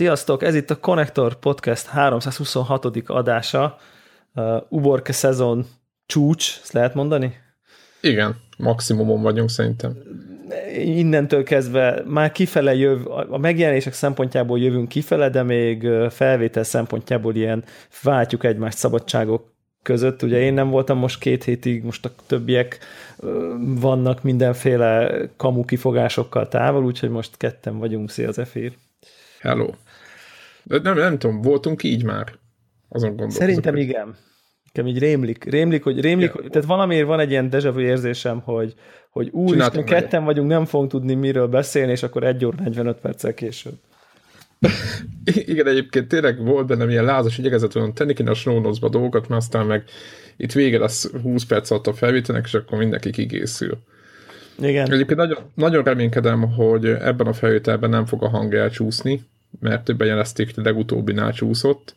Sziasztok, ez itt a Connector Podcast 326. adása. Uh, Uborke szezon csúcs, ezt lehet mondani? Igen, maximumon vagyunk szerintem. Innentől kezdve már kifele jöv, a megjelenések szempontjából jövünk kifele, de még felvétel szempontjából ilyen váltjuk egymást szabadságok között. Ugye én nem voltam most két hétig, most a többiek vannak mindenféle kamu kifogásokkal távol, úgyhogy most ketten vagyunk. Szia, Zephyr! Hello! De nem, nem tudom, voltunk így már? Azon gondolkozok. Szerintem hogy... igen. Nekem így rémlik, rémlik, hogy rémlik, ja. tehát valamiért van egy ilyen deja vu érzésem, hogy, hogy úristen, ketten vagyunk, nem fogunk tudni miről beszélni, és akkor egy óra 45 perccel később. Igen, egyébként tényleg volt bennem ilyen lázas igyekezet, hogy tenni kéne a show dolgokat, mert aztán meg itt vége lesz 20 perc alatt a felvételnek, és akkor mindenki kigészül. Igen. Egyébként nagyon, nagyon reménykedem, hogy ebben a felvételben nem fog a hang elcsúszni, mert többen jelezték, hogy legutóbbinál csúszott,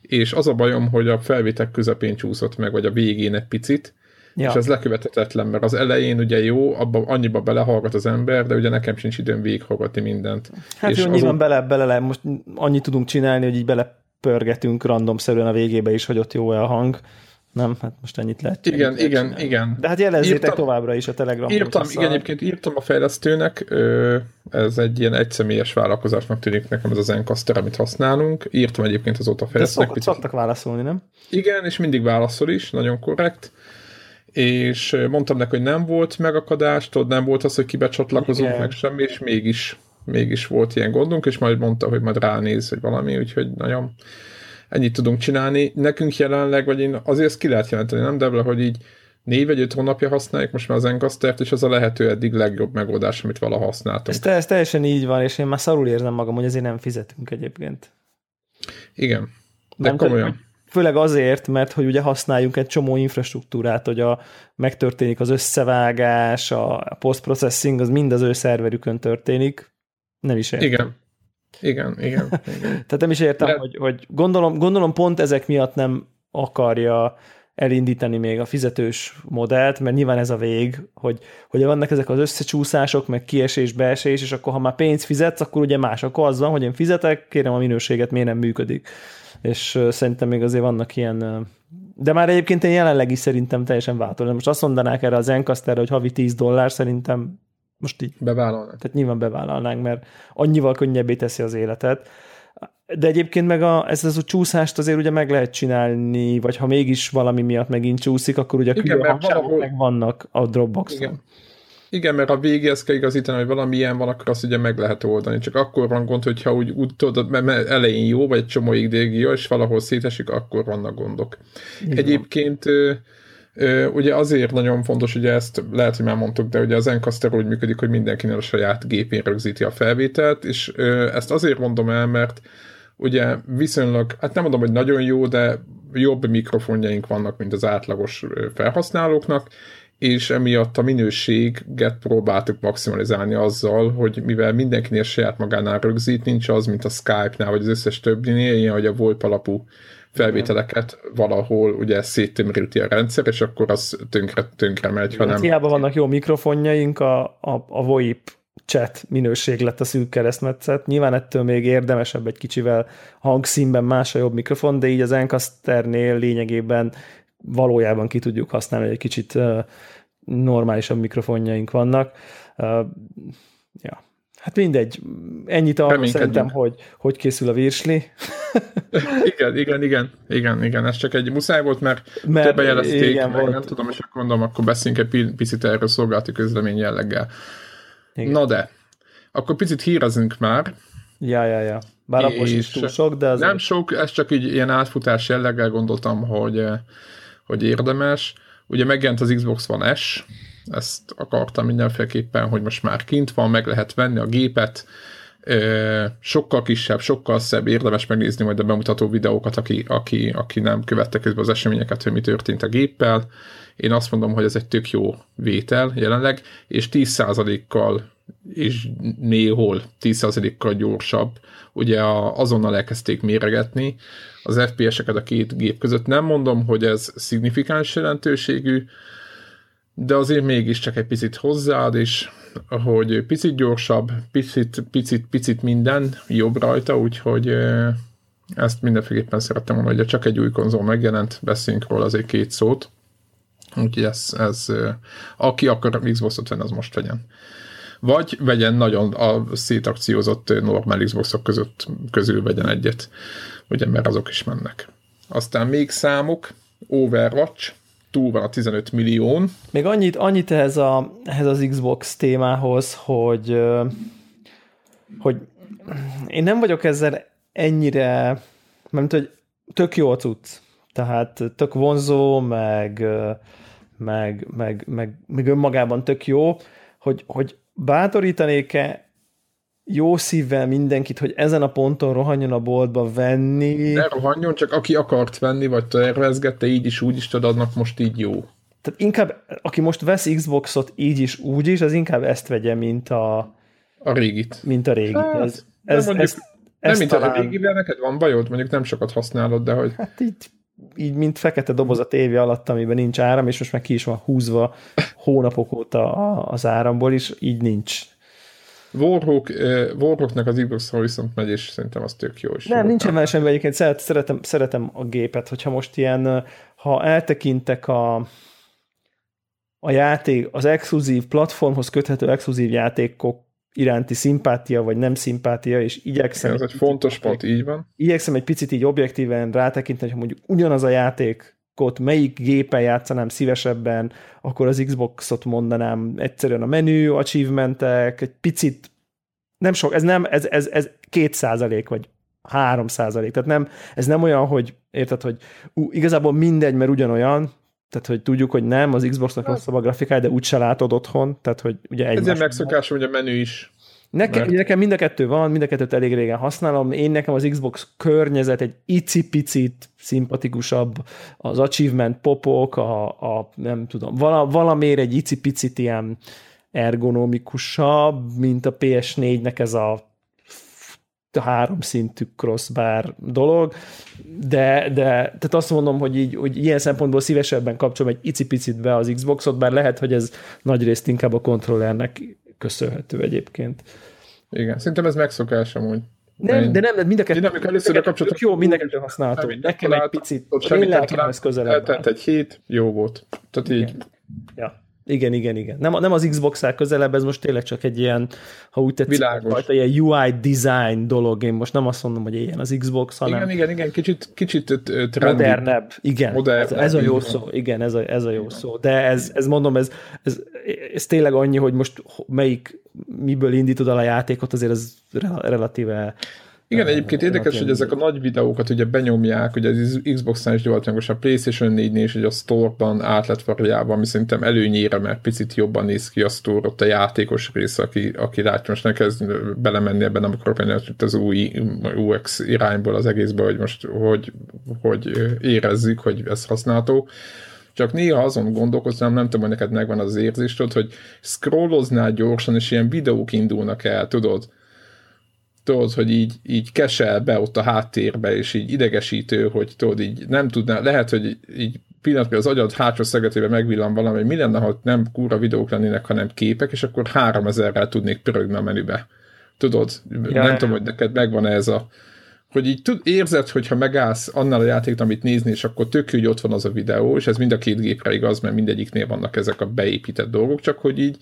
és az a bajom, hogy a felvétel közepén csúszott meg, vagy a végén egy picit, ja. és ez lekövetetetlen, mert az elején ugye jó, abban annyiba belehallgat az ember, de ugye nekem sincs időm végighallgatni mindent. Hát és jó, azon... nyilván bele, bele, le, most annyit tudunk csinálni, hogy így belepörgetünk randomszerűen a végébe is, hogy ott jó-e a hang. Nem, hát most ennyit lehet Igen, igen, csinálni. igen. De hát jelezzétek írtam, továbbra is a Telegram. Írtam, igen, egyébként írtam a fejlesztőnek, ez egy ilyen egyszemélyes vállalkozásnak tűnik nekem ez az Encaster, amit használunk. Írtam egyébként azóta a fejlesztőnek. De szok, szoktak válaszolni, nem? Igen, és mindig válaszol is, nagyon korrekt és mondtam neki, hogy nem volt megakadás, tudod, nem volt az, hogy kibecsatlakozunk, Igen. meg semmi, és mégis, mégis volt ilyen gondunk, és majd mondta, hogy majd ránéz, vagy valami, úgyhogy nagyon ennyit tudunk csinálni. Nekünk jelenleg, vagy én azért ezt ki lehet jelenteni, nem, de hogy így négy vagy öt hónapja használjuk most már az Encastert, és az a lehető eddig legjobb megoldás, amit valaha használtunk. Ez, ez teljesen így van, és én már szarul érzem magam, hogy azért nem fizetünk egyébként. Igen. De nem komolyan főleg azért, mert hogy ugye használjunk egy csomó infrastruktúrát, hogy a, megtörténik az összevágás, a post-processing, az mind az ő szerverükön történik. Nem is értem. Igen. Igen, igen. igen. Tehát nem is értem, De... hogy, hogy gondolom, gondolom pont ezek miatt nem akarja elindítani még a fizetős modellt, mert nyilván ez a vég, hogy, hogy vannak ezek az összecsúszások, meg kiesés, beesés, és akkor ha már pénzt fizetsz, akkor ugye más, akkor az van, hogy én fizetek, kérem a minőséget, miért nem működik és szerintem még azért vannak ilyen de már egyébként én jelenleg is szerintem teljesen változó. Most azt mondanák erre az Encasterre, hogy havi 10 dollár, szerintem most így. Bevállalnánk. Tehát nyilván bevállalnánk, mert annyival könnyebbé teszi az életet. De egyébként meg a, ez az a csúszást azért ugye meg lehet csinálni, vagy ha mégis valami miatt megint csúszik, akkor ugye Igen, külön valahol... meg vannak a Dropboxon. Igen. Igen, mert a végéhez kell igazítani, hogy valami ilyen van, akkor azt ugye meg lehet oldani. Csak akkor van gond, hogyha úgy, úgy tudod, mert elején jó, vagy egy csomó ideig jó, és valahol szétesik, akkor vannak gondok. Igen. Egyébként ugye azért nagyon fontos, ugye ezt lehet, hogy már mondtuk, de ugye az Encaster úgy működik, hogy mindenkinél a saját gépén rögzíti a felvételt, és ezt azért mondom el, mert ugye viszonylag, hát nem mondom, hogy nagyon jó, de jobb mikrofonjaink vannak, mint az átlagos felhasználóknak, és emiatt a minőséget próbáltuk maximalizálni azzal, hogy mivel mindenkinél saját magánál rögzít, nincs az, mint a Skype-nál, vagy az összes többinél, ilyen, hogy a VoIP alapú felvételeket valahol ugye széttömöríti a rendszer, és akkor az tönkre, tönkre megy, hanem... Hát hiába vannak jó mikrofonjaink, a, a, a VoIP chat minőség lett a szűk keresztmetszet. Nyilván ettől még érdemesebb egy kicsivel hangszínben más a jobb mikrofon, de így az Encasternél lényegében valójában ki tudjuk használni, hogy egy kicsit normálisabb mikrofonjaink vannak. Ja. Hát mindegy, ennyit arról szerintem, hogy hogy készül a virsli. igen, igen, igen, igen, igen, ez csak egy muszáj volt, mert, mert többen jelezték, igen, meg volt. nem tudom, és akkor mondom, akkor beszéljünk egy picit erről szolgálati közlemény jelleggel. Igen. Na de, akkor picit hírezünk már. Ja, ja, ja. Bár akkor is túl sok, de az... Nem sok, ez csak így ilyen átfutás jelleggel gondoltam, hogy hogy érdemes. Ugye megjelent az Xbox One S, ezt akartam mindenféleképpen, hogy most már kint van, meg lehet venni a gépet, sokkal kisebb, sokkal szebb, érdemes megnézni majd a bemutató videókat, aki, aki, aki nem követte közben az eseményeket, hogy mi történt a géppel. Én azt mondom, hogy ez egy tök jó vétel jelenleg, és 10%-kal és néhol 10%-kal gyorsabb. Ugye a, azonnal elkezdték méregetni az FPS-eket a két gép között. Nem mondom, hogy ez szignifikáns jelentőségű, de azért mégiscsak egy picit hozzáad, és hogy picit gyorsabb, picit, picit, picit minden jobb rajta, úgyhogy ezt mindenféleképpen szerettem volna, hogy csak egy új konzol megjelent, beszéljünk róla azért két szót. Úgyhogy ez, ez aki akar Xbox-ot venni, az most vegyen. Vagy vegyen nagyon a szétakciózott normál Xboxok között, közül vegyen egyet, ugye, mert azok is mennek. Aztán még számok, Overwatch, túl van a 15 millión. Még annyit, annyit ehhez, a, ehhez az Xbox témához, hogy, hogy én nem vagyok ezzel ennyire, mert hogy tök jó a cucc. Tehát tök vonzó, meg, meg, meg, meg, meg önmagában tök jó, hogy, hogy bátorítanék-e jó szívvel mindenkit, hogy ezen a ponton rohanjon a boltba venni. Ne rohanjon, csak aki akart venni, vagy tervezgette, így is, úgy is, tudod, annak most így jó. Tehát inkább, aki most vesz Xboxot így is, úgy is, az inkább ezt vegye, mint a... A régit. Mint a régit. Hát, ez, ez, mondjuk, ez, ez nem, mint talán... a régivel, neked van bajod? Mondjuk nem sokat használod, de hogy... Hát így, így mint fekete doboz a tévé alatt, amiben nincs áram, és most már ki is van húzva hónapok óta az áramból is, így nincs. Warhawk, Warhawknak az xbox viszont megy, és szerintem az tök jó. És nem, nincsen vele semmi egyébként, szeret, szeretem, szeretem a gépet, hogyha most ilyen, ha eltekintek a, a játék, az exkluzív platformhoz köthető exkluzív játékok iránti szimpátia, vagy nem szimpátia, és igyekszem... Ez egy, egy fontos pont, így van. Igyekszem egy picit így objektíven rátekinteni, hogy mondjuk ugyanaz a játék ott melyik gépen játszanám szívesebben, akkor az Xboxot mondanám. Egyszerűen a menü, achievementek, egy picit, nem sok, ez nem, ez, ez, ez két százalék, vagy három százalék, tehát nem, ez nem olyan, hogy érted, hogy ú, igazából mindegy, mert ugyanolyan, tehát, hogy tudjuk, hogy nem, az Xboxnak rosszabb a grafikája, de úgyse látod otthon, tehát, hogy ugye egy. Ez megszokás, hogy a menü is Nekem, mert... nekem mind a kettő van, mind a kettőt elég régen használom. Én nekem az Xbox környezet egy icipicit szimpatikusabb, az achievement popok, a, a nem tudom, vala, valamiért egy icipicit ilyen ergonomikusabb, mint a PS4-nek ez a három szintű crossbar dolog, de, de tehát azt mondom, hogy, így, hogy ilyen szempontból szívesebben kapcsolom egy icipicit be az Xboxot, bár lehet, hogy ez nagyrészt inkább a kontrollernek köszönhető egyébként. Igen, szerintem ez megszokás amúgy. Nem, de nem, mind a kettő. amikor először kapcsolatot... Jó, mind a kettő használható. Nekem egy picit, én lelkem ez közelebb. Eltelt egy hét, jó volt. Tehát így. Ja. Igen, igen, igen. Nem, nem az xbox közelebb, ez most tényleg csak egy ilyen, ha úgy tetszik, fajta ilyen UI design dolog. Én most nem azt mondom, hogy ilyen az Xbox, hanem... Igen, igen, igen, kicsit, kicsit trendy. Modernebb, igen. Modernebb, ez, ez, a jó szó, igen, ez a, ez a jó szó. De ez, ez mondom, ez, ez, ez tényleg annyi, hogy most melyik, miből indítod el a játékot, azért ez relatíve igen, egyébként érdekes, hogy ezek a nagy videókat ugye benyomják, ugye az Xbox-nál is volt a PlayStation 4-nél is, hogy a store-ban át lett variálva, ami szerintem előnyére, mert picit jobban néz ki a store, ott a játékos rész, aki, aki látja, most ne kezd belemenni ebben, nem akarok menni az új UX irányból az egészbe, hogy most hogy, hogy érezzük, hogy ez használható. Csak néha azon gondolkoztam, nem tudom, hogy neked megvan az érzés, tudod, hogy scrolloznál gyorsan, és ilyen videók indulnak el, tudod, tudod, hogy így, így kesel be ott a háttérbe, és így idegesítő, hogy tudod, így nem tudná, lehet, hogy így pillanatban az agyad hátsó szegetében megvillan valami, mi lenne, ha nem kúra videók lennének, hanem képek, és akkor 3000-rel tudnék pörögni a menübe. Tudod, ja, nem ja. tudom, hogy neked megvan ez a hogy így tud, érzed, hogyha megállsz annál a játékot, amit nézni, és akkor tök hogy ott van az a videó, és ez mind a két gépre igaz, mert mindegyiknél vannak ezek a beépített dolgok, csak hogy így,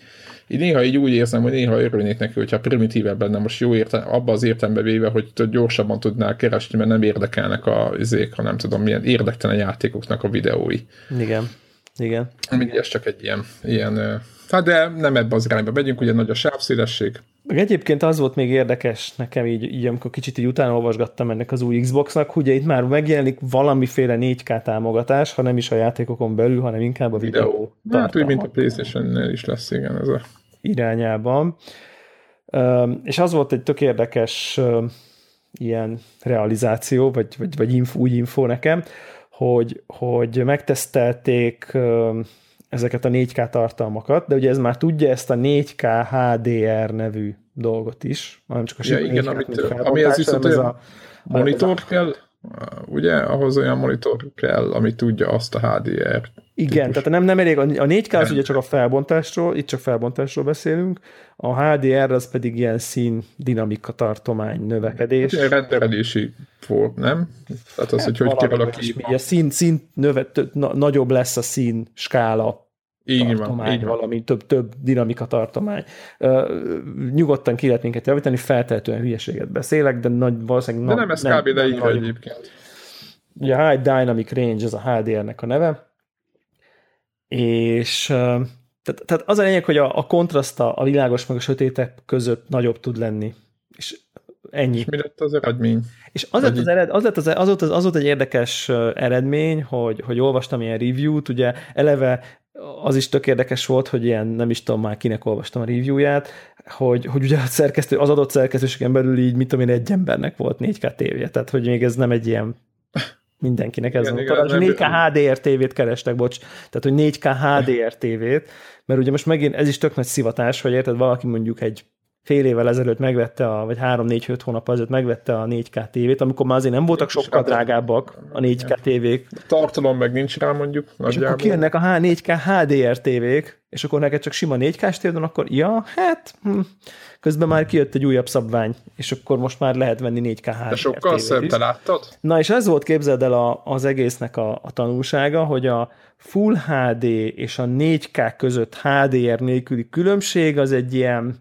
így néha így úgy érzem, hogy néha örülnék neki, hogyha primitívebb lenne, most jó érte, abba az értelembe véve, hogy gyorsabban tudnál keresni, mert nem érdekelnek a izék, hanem tudom, milyen érdektelen játékoknak a videói. Igen. Igen. Mindig ez csak egy ilyen, ilyen hát de nem ebbe az irányba megyünk, ugye nagy a sávszélesség, meg egyébként az volt még érdekes nekem így, így amikor kicsit így utána olvasgattam ennek az új Xboxnak, hogy itt már megjelenik valamiféle 4K támogatás, ha nem is a játékokon belül, hanem inkább a videó. videó hát úgy, mint a playstation is lesz, igen, ez a... Irányában. És az volt egy tök érdekes ilyen realizáció, vagy, vagy, vagy info, új info nekem, hogy, hogy megtesztelték ezeket a 4K tartalmakat, de ugye ez már tudja ezt a 4K HDR nevű dolgot is, nem csak a ja, igen, amit, ami az viszont ez a, monitor kell? Ugye, ahhoz olyan monitor kell, ami tudja azt a HDR. Igen, típus. tehát nem, nem elég, a 4K az ugye csak a felbontásról, itt csak felbontásról beszélünk, a HDR az pedig ilyen szín dinamika tartomány növekedés. Hát, renderedési volt, nem? Tehát az, hát hogy hogy kialakít. A szín, szín növe, na, nagyobb lesz a szín skála így tartomány, van, így valami több, több dinamika tartomány. Uh, nyugodtan ki lehet minket javítani, feltehetően hülyeséget beszélek, de nagy, valószínűleg... De nem, ez kb. leírva egyébként. Ugye High Dynamic Range, ez a HDR-nek a neve, és uh, tehát, tehát az a lényeg, hogy a, a kontraszt a világos meg a sötétek között nagyobb tud lenni. És ennyi. És mi lett az eredmény? És az lett az, ered, az, lett az, az, volt, az, az volt egy érdekes eredmény, hogy, hogy olvastam ilyen review-t, ugye eleve az is tök érdekes volt, hogy ilyen, nem is tudom már kinek olvastam a reviewját, hogy, hogy ugye a szerkesztő, az adott szerkesztőségen belül így, mit tudom én, egy embernek volt 4K tévéje, tehát hogy még ez nem egy ilyen mindenkinek ez igen, volt. Igen, 4K HDR tévét kerestek, bocs, tehát hogy 4K HDR tévét, mert ugye most megint ez is tök nagy szivatás, hogy érted, valaki mondjuk egy fél évvel ezelőtt megvette, a, vagy három-négy-öt hónap ezelőtt megvette a 4K tévét, amikor már azért nem voltak sokkal drágábbak a 4K tévék. Tartalom meg nincs rá mondjuk. És nagyjából. akkor kijönnek a 4K HDR tévék, és akkor neked csak sima 4K-s téved akkor ja, hát hm. közben már kijött egy újabb szabvány, és akkor most már lehet venni 4K HDR De sokkal szebb, te láttad? Na és ez volt, képzeld el a, az egésznek a, a tanulsága, hogy a Full HD és a 4K között HDR nélküli különbség az egy ilyen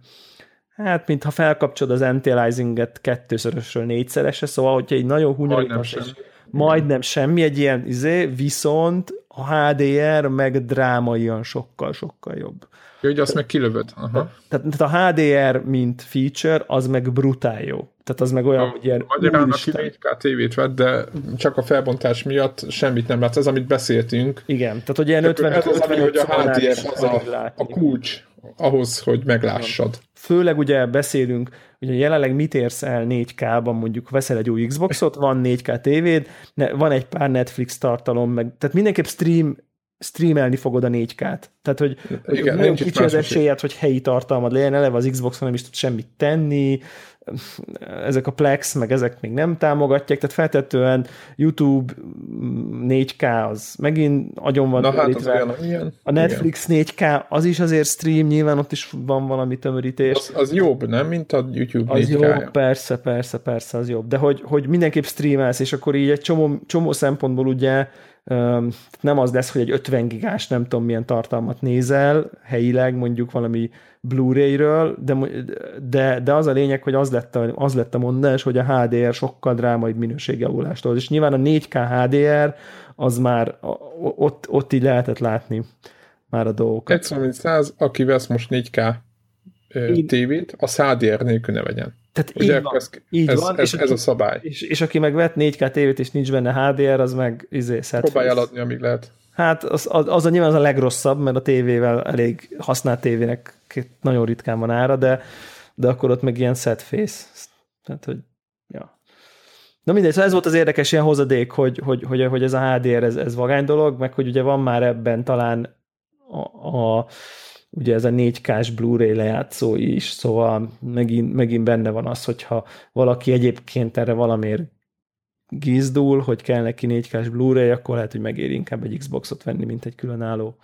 Hát, mintha felkapcsolod az anti-aliasinget kettőszörösről négyszeresre, szóval, hogyha egy nagyon hunyolítasz, majdnem, majdnem semmi, egy ilyen izé, viszont a HDR meg drámaian sokkal-sokkal jobb. Jó, hogy azt meg kilövöd. Aha. Tehát, tehát a HDR, mint feature, az meg brutál jó. Tehát az meg olyan, hogy ilyen Magyarán, aki 4K tévét vett, de csak a felbontás miatt semmit nem lát. Ez, amit beszéltünk. Igen, tehát hogy ilyen 50 Ez az, ami, hogy a HDR az a, a kulcs ahhoz, hogy meglássad. Főleg ugye beszélünk, ugye jelenleg mit érsz el 4K-ban, mondjuk veszel egy új Xboxot, van 4K tévéd, van egy pár Netflix tartalom, meg, tehát mindenképp stream streamelni fogod a 4K-t. Tehát, hogy, Igen, nagyon kicsi az esélyed, hogy helyi tartalmad legyen, eleve az Xboxon nem is tud semmit tenni, ezek a Plex, meg ezek még nem támogatják, tehát feltetően YouTube 4K az megint agyon van Na hát az olyan, ilyen, A Netflix igen. 4K az is azért stream, nyilván ott is van valami tömörítés. Az, az jobb, nem? Mint a YouTube Az 4K jobb, persze, persze, persze, az jobb. De hogy, hogy mindenképp streamelsz, és akkor így egy csomó, csomó szempontból ugye nem az lesz, hogy egy 50 gigás nem tudom milyen tartalmat nézel helyileg, mondjuk valami Blu-ray-ről, de, de, de az a lényeg, hogy az lett a, az lett a mondás, hogy a HDR sokkal drámaibb minőségjavulástól. És nyilván a 4K HDR az már ott, ott így lehetett látni már a dolgokat. 100, aki vesz most 4K tévét, a HDR nélkül ne vegyen. Tehát Ugye, így van, ez, így ez, van. Ez, és ez aki, a szabály. És, és aki meg vett 4K tévét, és nincs benne HDR, az meg izé, Próbálj eladni, amíg lehet. Hát az, az, az a nyilván az a legrosszabb, mert a tévével elég használt tévének nagyon ritkán van ára, de, de akkor ott meg ilyen set face. Tehát, hogy ja. Na mindegy, szóval ez volt az érdekes ilyen hozadék, hogy, hogy, hogy, hogy ez a HDR, ez, ez vagány dolog, meg hogy ugye van már ebben talán a, ugye ez a 4K-s Blu-ray lejátszó is, szóval megint, megint benne van az, hogyha valaki egyébként erre valamiért gizdul, hogy kell neki 4K-s Blu-ray, akkor lehet, hogy megéri inkább egy Xboxot venni, mint egy különálló.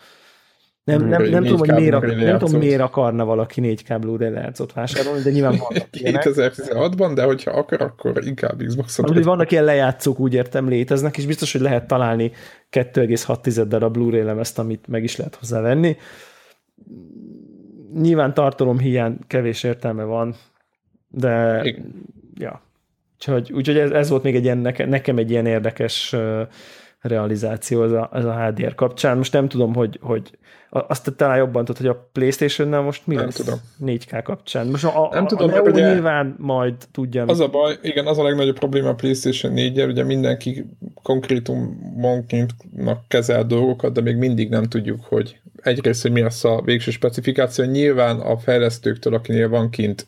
Nem, nem, nem, tudom, hogy miért, nem tudom, miért akarna valaki 4K Blu-ray lejátszót vásárolni, de nyilván vannak 2016-ban, de hogyha akar, akkor inkább Xboxot. Úgy, vannak ilyen lejátszók, úgy értem, léteznek, és biztos, hogy lehet találni 2,6 darab Blu-ray lemezt, amit meg is lehet hozzávenni nyilván tartalom hiány kevés értelme van, de Igen. ja. Úgyhogy, úgyhogy ez, ez volt még egy ilyen, nekem egy ilyen érdekes realizáció az a, az a HDR kapcsán. Most nem tudom, hogy, hogy azt te talán jobban tudod, hogy a Playstation-nel most mi nem lesz tudom. 4K kapcsán. Most a, nem a, tudom, a Neo ugye nyilván majd tudja. Az a baj, igen, az a legnagyobb probléma a Playstation 4 ugye mindenki konkrétumonként kezel dolgokat, de még mindig nem tudjuk, hogy egyrészt, hogy mi lesz a végső specifikáció. Nyilván a fejlesztőktől, akinél van kint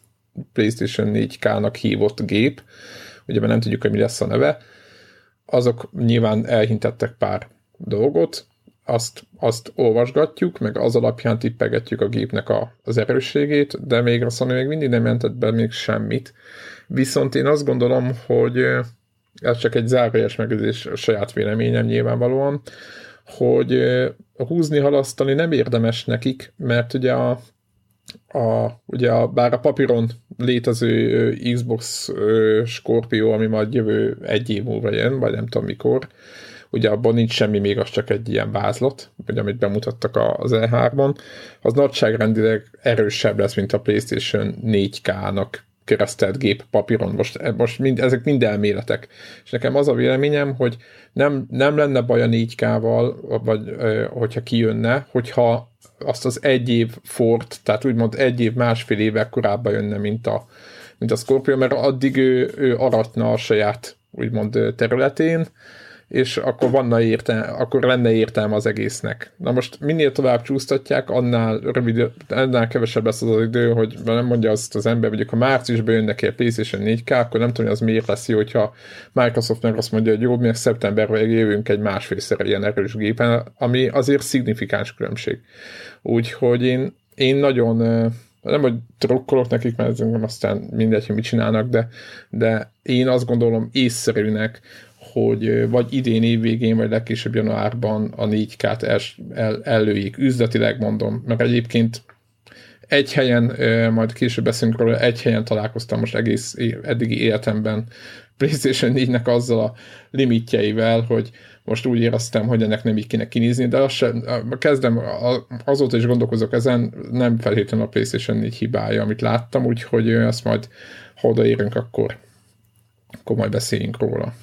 PlayStation 4K-nak hívott gép, ugye mert nem tudjuk, hogy mi lesz a neve, azok nyilván elhintettek pár dolgot, azt, azt olvasgatjuk, meg az alapján tippegetjük a gépnek a, az erősségét, de még a Sony még mindig nem jelentett be még semmit. Viszont én azt gondolom, hogy ez csak egy zárójeles megjegyzés, a saját véleményem nyilvánvalóan, hogy húzni, halasztani nem érdemes nekik, mert ugye a, a, ugye a, bár a papíron létező Xbox Scorpio, ami majd jövő egy év múlva jön, vagy nem tudom mikor, ugye abban nincs semmi, még az csak egy ilyen vázlat, vagy amit bemutattak az E3-on, az nagyságrendileg erősebb lesz, mint a PlayStation 4K-nak keresztelt gép papíron. Most, most mind, ezek mind elméletek. És nekem az a véleményem, hogy nem, nem lenne baj a 4K-val, vagy hogyha kijönne, hogyha azt az egy év fort, tehát úgymond egy év, másfél évek korábban jönne, mint a, mint a Scorpio, mert addig ő, ő aratna a saját úgymond területén, és akkor, vanna értelme, akkor lenne értelme az egésznek. Na most minél tovább csúsztatják, annál, rövid, annál kevesebb lesz az az idő, hogy nem mondja azt az ember, hogy ha márciusban jönnek neki a PlayStation 4K, akkor nem tudom, hogy az miért lesz jó, hogyha Microsoft meg azt mondja, hogy jó, mi szeptemberben jövünk egy másfélszer ilyen erős gépen, ami azért szignifikáns különbség. Úgyhogy én, én nagyon nem, hogy drukkolok nekik, mert aztán mindegy, hogy mit csinálnak, de, de én azt gondolom észszerűnek, hogy vagy idén évvégén, vagy legkésőbb januárban a 4K-t el, el, előjék. Üzletileg mondom, mert egyébként egy helyen, majd később beszélünk róla, egy helyen találkoztam most egész eddigi életemben PlayStation 4-nek azzal a limitjeivel, hogy most úgy éreztem, hogy ennek nem így kéne kinézni, de azt sem, kezdem, azóta is gondolkozok ezen, nem feltétlenül a PlayStation 4 hibája, amit láttam, úgyhogy ezt majd ha odaérünk, akkor, akkor majd beszéljünk róla.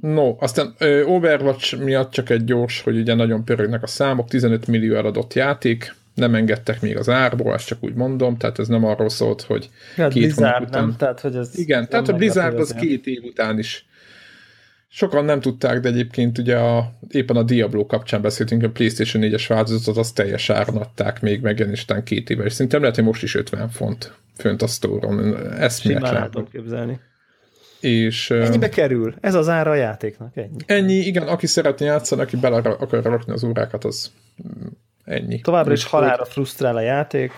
No, aztán ö, Overwatch miatt csak egy gyors, hogy ugye nagyon pörögnek a számok, 15 millió eladott játék, nem engedtek még az árból, ezt csak úgy mondom, tehát ez nem arról szólt, hogy hát két Blizzard, után... nem? Tehát, hogy ez Igen, tehát a Blizzard az két év után is Sokan nem tudták, de egyébként ugye a, éppen a Diablo kapcsán beszéltünk, a PlayStation 4-es változatot, az teljes áron adták még megjelenés után két éve, és szerintem lehet, hogy most is 50 font fönt a store-on. Ezt Simán képzelni. És, Ennyibe kerül. Ez az ára a játéknak. Ennyi. Ennyi, igen. Aki szeretne játszani, aki bele akar rakni az órákat, az mm, ennyi. Továbbra is halára frusztrál a játék.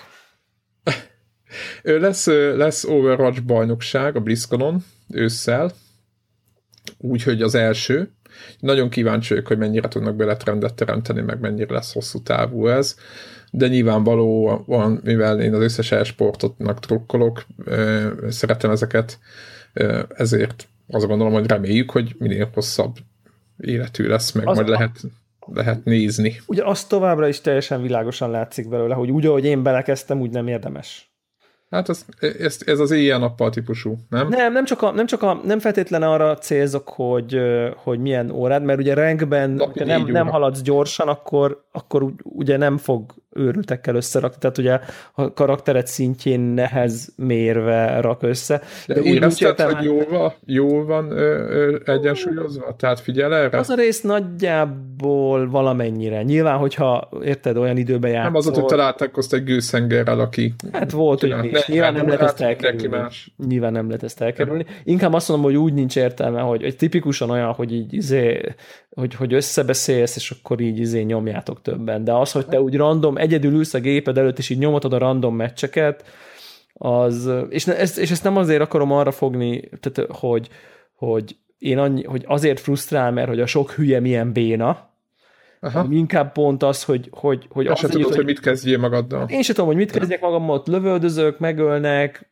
lesz, lesz Overwatch bajnokság a BlizzConon ősszel, úgyhogy az első. Nagyon kíváncsi vagyok, hogy mennyire tudnak bele trendet teremteni, meg mennyire lesz hosszú távú ez de nyilvánvalóan, mivel én az összes e-sportotnak trukkolok, szeretem ezeket, ezért azt gondolom, hogy reméljük, hogy minél hosszabb életű lesz, meg az majd lehet, lehet nézni. Ugye azt továbbra is teljesen világosan látszik belőle, hogy úgy, ahogy én belekezdtem, úgy nem érdemes. Hát ez, ez, ez az éjjel-nappal típusú, nem? Nem, nem csak, a, nem, csak a, nem feltétlen arra célzok, hogy, hogy milyen órád, mert ugye rankben nem, nem haladsz gyorsan, akkor, akkor ugye nem fog őrültekkel összerakni, tehát ugye a karakteret szintjén nehez mérve rak össze. De, de érezted, értem, hogy jól van, jól van ö, ö, egyensúlyozva? Tehát figyel erre? Az a rész nagyjából valamennyire. Nyilván, hogyha érted, olyan időben játszol. Nem az, hogy találkoztál egy gőszengerrel, aki... Hát volt olyan is. Nyilván nem lehet ezt elkerülni. Nyilván nem lehet ezt elkerülni. Inkább azt mondom, hogy úgy nincs értelme, hogy egy tipikusan olyan, hogy így izé, hogy, hogy összebeszélsz, és akkor így izé nyomjátok többen. De az, hogy te úgy random, egyedül ülsz a géped előtt, és így nyomotod a random meccseket, az, és, ezt, és ezt nem azért akarom arra fogni, tehát, hogy, hogy én annyi, hogy azért frusztrál, mert hogy a sok hülye milyen béna, Aha. Inkább pont az, hogy... hogy, hogy azt az, tudod, hogy, hogy mit kezdjél magaddal. Én sem tudom, hogy mit kezdjek magammal, ott lövöldözök, megölnek.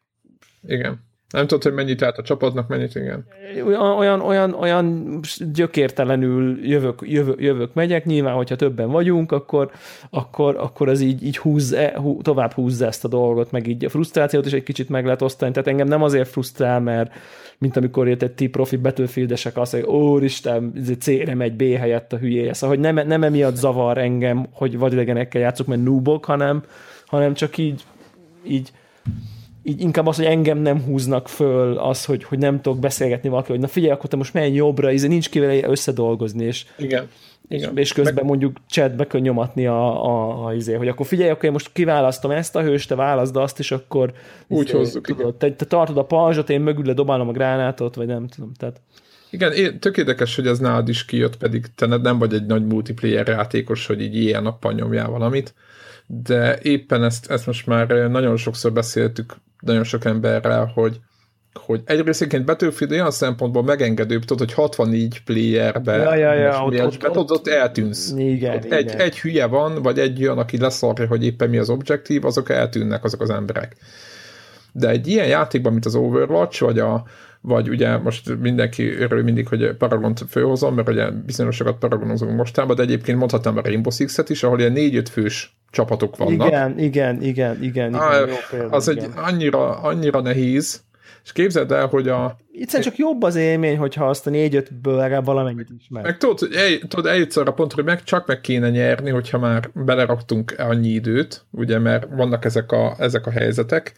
Igen. Nem tudod, hogy mennyit állt a csapatnak, mennyit, igen. Olyan, olyan, olyan, gyökértelenül jövök, jövök, jövök, megyek, nyilván, hogyha többen vagyunk, akkor, akkor, akkor az így, így húz, hú, tovább húzza ezt a dolgot, meg így a frusztrációt is egy kicsit meg lehet osztani, tehát engem nem azért frusztrál, mert mint amikor érted ti profi betőfildesek azt, hogy úristen, C-re megy B helyett a hülyéje. Szóval, hogy nem, nem emiatt zavar engem, hogy vadidegenekkel játszok, mert noobok, hanem, hanem csak így, így így inkább az, hogy engem nem húznak föl, az, hogy, hogy nem tudok beszélgetni valaki, hogy na figyelj, akkor te most menj jobbra, ez nincs kivel összedolgozni, és, Igen. Igen. És, közben Meg... mondjuk chatbe kell nyomatni a, a, a izé, hogy akkor figyelj, akkor én most kiválasztom ezt a hőst, te válaszd azt, és akkor úgy izé, hozzuk. Tudod, te, te, tartod a pajzsot, én mögül dobálom a gránátot, vagy nem tudom. Tehát... Igen, tök érdekes, hogy ez nálad is kijött, pedig te nem vagy egy nagy multiplayer játékos, hogy így ilyen nappal nyomjál valamit, de éppen ezt, ezt most már nagyon sokszor beszéltük nagyon sok emberrel, hogy hogy egyrészt egyébként Battlefield olyan szempontból megengedőbb, tudod, hogy 64 playerbe ja, ja, ja, ott, ott, ott, ott, ott eltűnsz. Igen, ott igen. Egy, egy hülye van, vagy egy olyan, aki leszarja, hogy éppen mi az objektív, azok eltűnnek azok az emberek. De egy ilyen játékban, mint az Overwatch, vagy a, vagy ugye most mindenki örül mindig, hogy Paragont főhozom, mert ugye bizonyosokat Paragonozunk mostában, de egyébként mondhatnám a Rainbow Six-et is, ahol ilyen négy-öt fős csapatok vannak. Igen, igen, igen, igen. Á, igen jó példa, az igen. egy annyira, annyira nehéz, és képzeld el, hogy a... Itt csak jobb az élmény, hogyha azt a négy-ötből legalább valamennyit ismer. Meg tudod, hogy el, tudod, eljutsz arra pontra, hogy meg csak meg kéne nyerni, hogyha már beleraktunk annyi időt, ugye, mert vannak ezek a, ezek a helyzetek.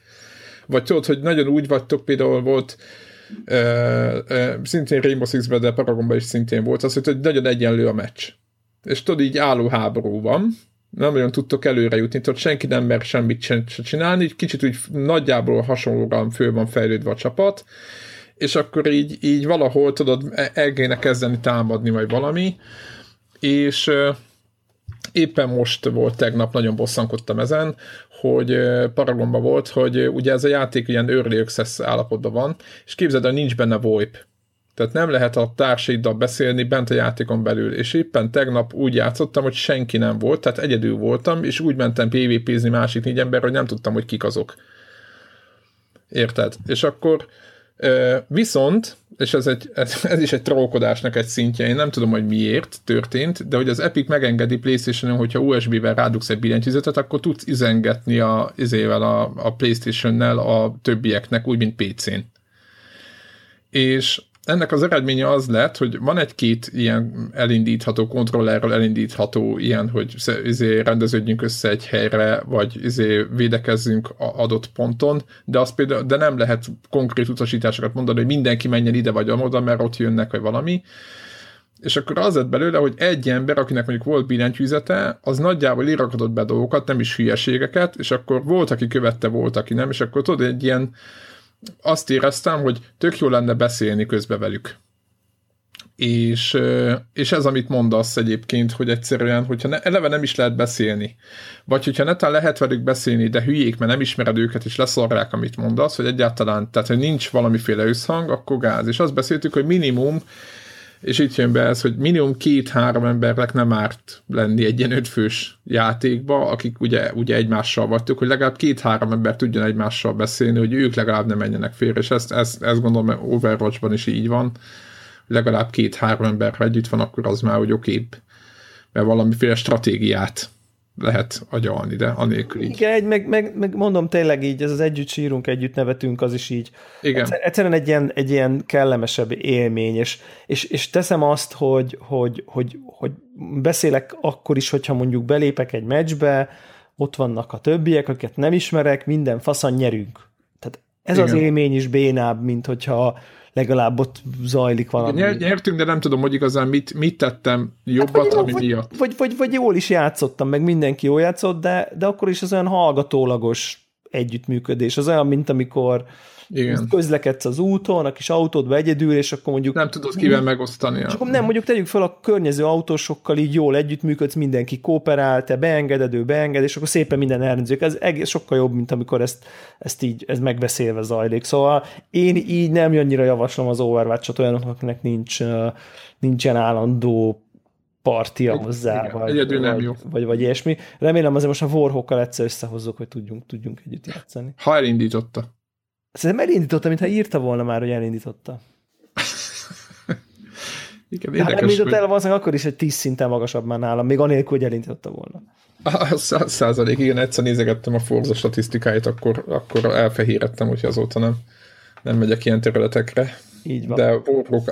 Vagy tudod, hogy nagyon úgy vagytok, például volt szintén Rainbow Six-ben, de Paragonban is szintén volt. Az, hogy nagyon egyenlő a meccs. És tudod, így álló háború van, nem nagyon tudtok előre jutni, tudod, senki nem mer semmit se csinálni, kicsit úgy nagyjából hasonlóan föl van fejlődve a csapat, és akkor így, így valahol tudod, el kéne kezdeni támadni, vagy valami, és éppen most volt tegnap, nagyon bosszankodtam ezen, hogy Paragonban volt, hogy ugye ez a játék ilyen early access állapotban van, és képzeld, hogy nincs benne VoIP. Tehát nem lehet a társaiddal beszélni bent a játékon belül, és éppen tegnap úgy játszottam, hogy senki nem volt, tehát egyedül voltam, és úgy mentem PvP-zni másik négy ember, hogy nem tudtam, hogy kik azok. Érted? És akkor Viszont, és ez, egy, ez, ez is egy trollkodásnak egy szintje, én nem tudom, hogy miért történt, de hogy az Epic megengedi PlayStation-on, hogyha USB-vel rádugsz egy billentyűzetet, akkor tudsz izengetni a, izével a, a PlayStation-nel a többieknek, úgy, mint PC-n. És ennek az eredménye az lett, hogy van egy-két ilyen elindítható, kontrollerről elindítható ilyen, hogy izé rendeződjünk össze egy helyre, vagy izé védekezzünk adott ponton, de, az például, de nem lehet konkrét utasításokat mondani, hogy mindenki menjen ide vagy oda, mert ott jönnek, vagy valami. És akkor az lett belőle, hogy egy ember, akinek mondjuk volt billentyűzete, az nagyjából irakodott be dolgokat, nem is hülyeségeket, és akkor volt, aki követte, volt, aki nem, és akkor tudod, egy ilyen azt éreztem, hogy tök jó lenne beszélni közbe velük. És, és ez, amit mondasz egyébként, hogy egyszerűen, hogyha ne, eleve nem is lehet beszélni, vagy hogyha netán lehet velük beszélni, de hülyék, mert nem ismered őket, és leszarrák, amit mondasz, hogy egyáltalán, tehát hogy nincs valamiféle összhang, akkor gáz. És azt beszéltük, hogy minimum és itt jön be ez, hogy minimum két-három embernek nem árt lenni egy ilyen ötfős játékba, akik ugye, ugye egymással vagytok, hogy legalább két-három ember tudjon egymással beszélni, hogy ők legalább nem menjenek félre, és ezt, ezt, ezt gondolom Overwatchban is így van, legalább két-három ember együtt van, akkor az már hogy okébb, mert valamiféle stratégiát lehet agyalni, de anélkül így. Igen, meg, meg, meg, mondom tényleg így, ez az együtt sírunk, együtt nevetünk, az is így. Igen. Egyszer, egyszerűen egy ilyen, egy ilyen kellemesebb élmény, és, és, és teszem azt, hogy, hogy, hogy, hogy beszélek akkor is, hogyha mondjuk belépek egy meccsbe, ott vannak a többiek, akiket nem ismerek, minden faszan nyerünk. Tehát ez Igen. az élmény is bénább, mint hogyha legalább ott zajlik valami. Igen, nyertünk, de nem tudom, hogy igazán mit, mit tettem jobbat, hát, ami vagy, miatt. Vagy, vagy, vagy jól is játszottam, meg mindenki jól játszott, de, de akkor is az olyan hallgatólagos együttműködés. Az olyan, mint amikor igen. közlekedsz az úton, a kis autódba egyedül, és akkor mondjuk... Nem tudod kivel megosztani. És akkor nem, mondjuk tegyük fel a környező autósokkal, így jól együttműködsz, mindenki kooperál, te beengeded, ő beenged, és akkor szépen minden elrendzik. Ez egész sokkal jobb, mint amikor ezt, ezt így ez megbeszélve zajlik. Szóval én így nem annyira javaslom az Overwatch-ot olyanoknak, nincs, nincsen állandó partia Egy, hozzá, igen, vagy, egyedül nem vagy, jó. Vagy, vagy ilyesmi. Remélem azért most a Warhawkkal egyszer összehozzuk, hogy tudjunk, tudjunk együtt játszani. Ha elindította. Szerintem elindította, mintha írta volna már, hogy elindította. Igen, érdekes, érdekes, elindított hogy... el valószínűleg akkor is egy tíz szinten magasabb már nálam, még anélkül, hogy elindította volna. A száz százalék, igen, egyszer nézegettem a Forza statisztikáit, akkor, akkor elfehérettem, hogy azóta nem, nem megyek ilyen területekre. Így van. De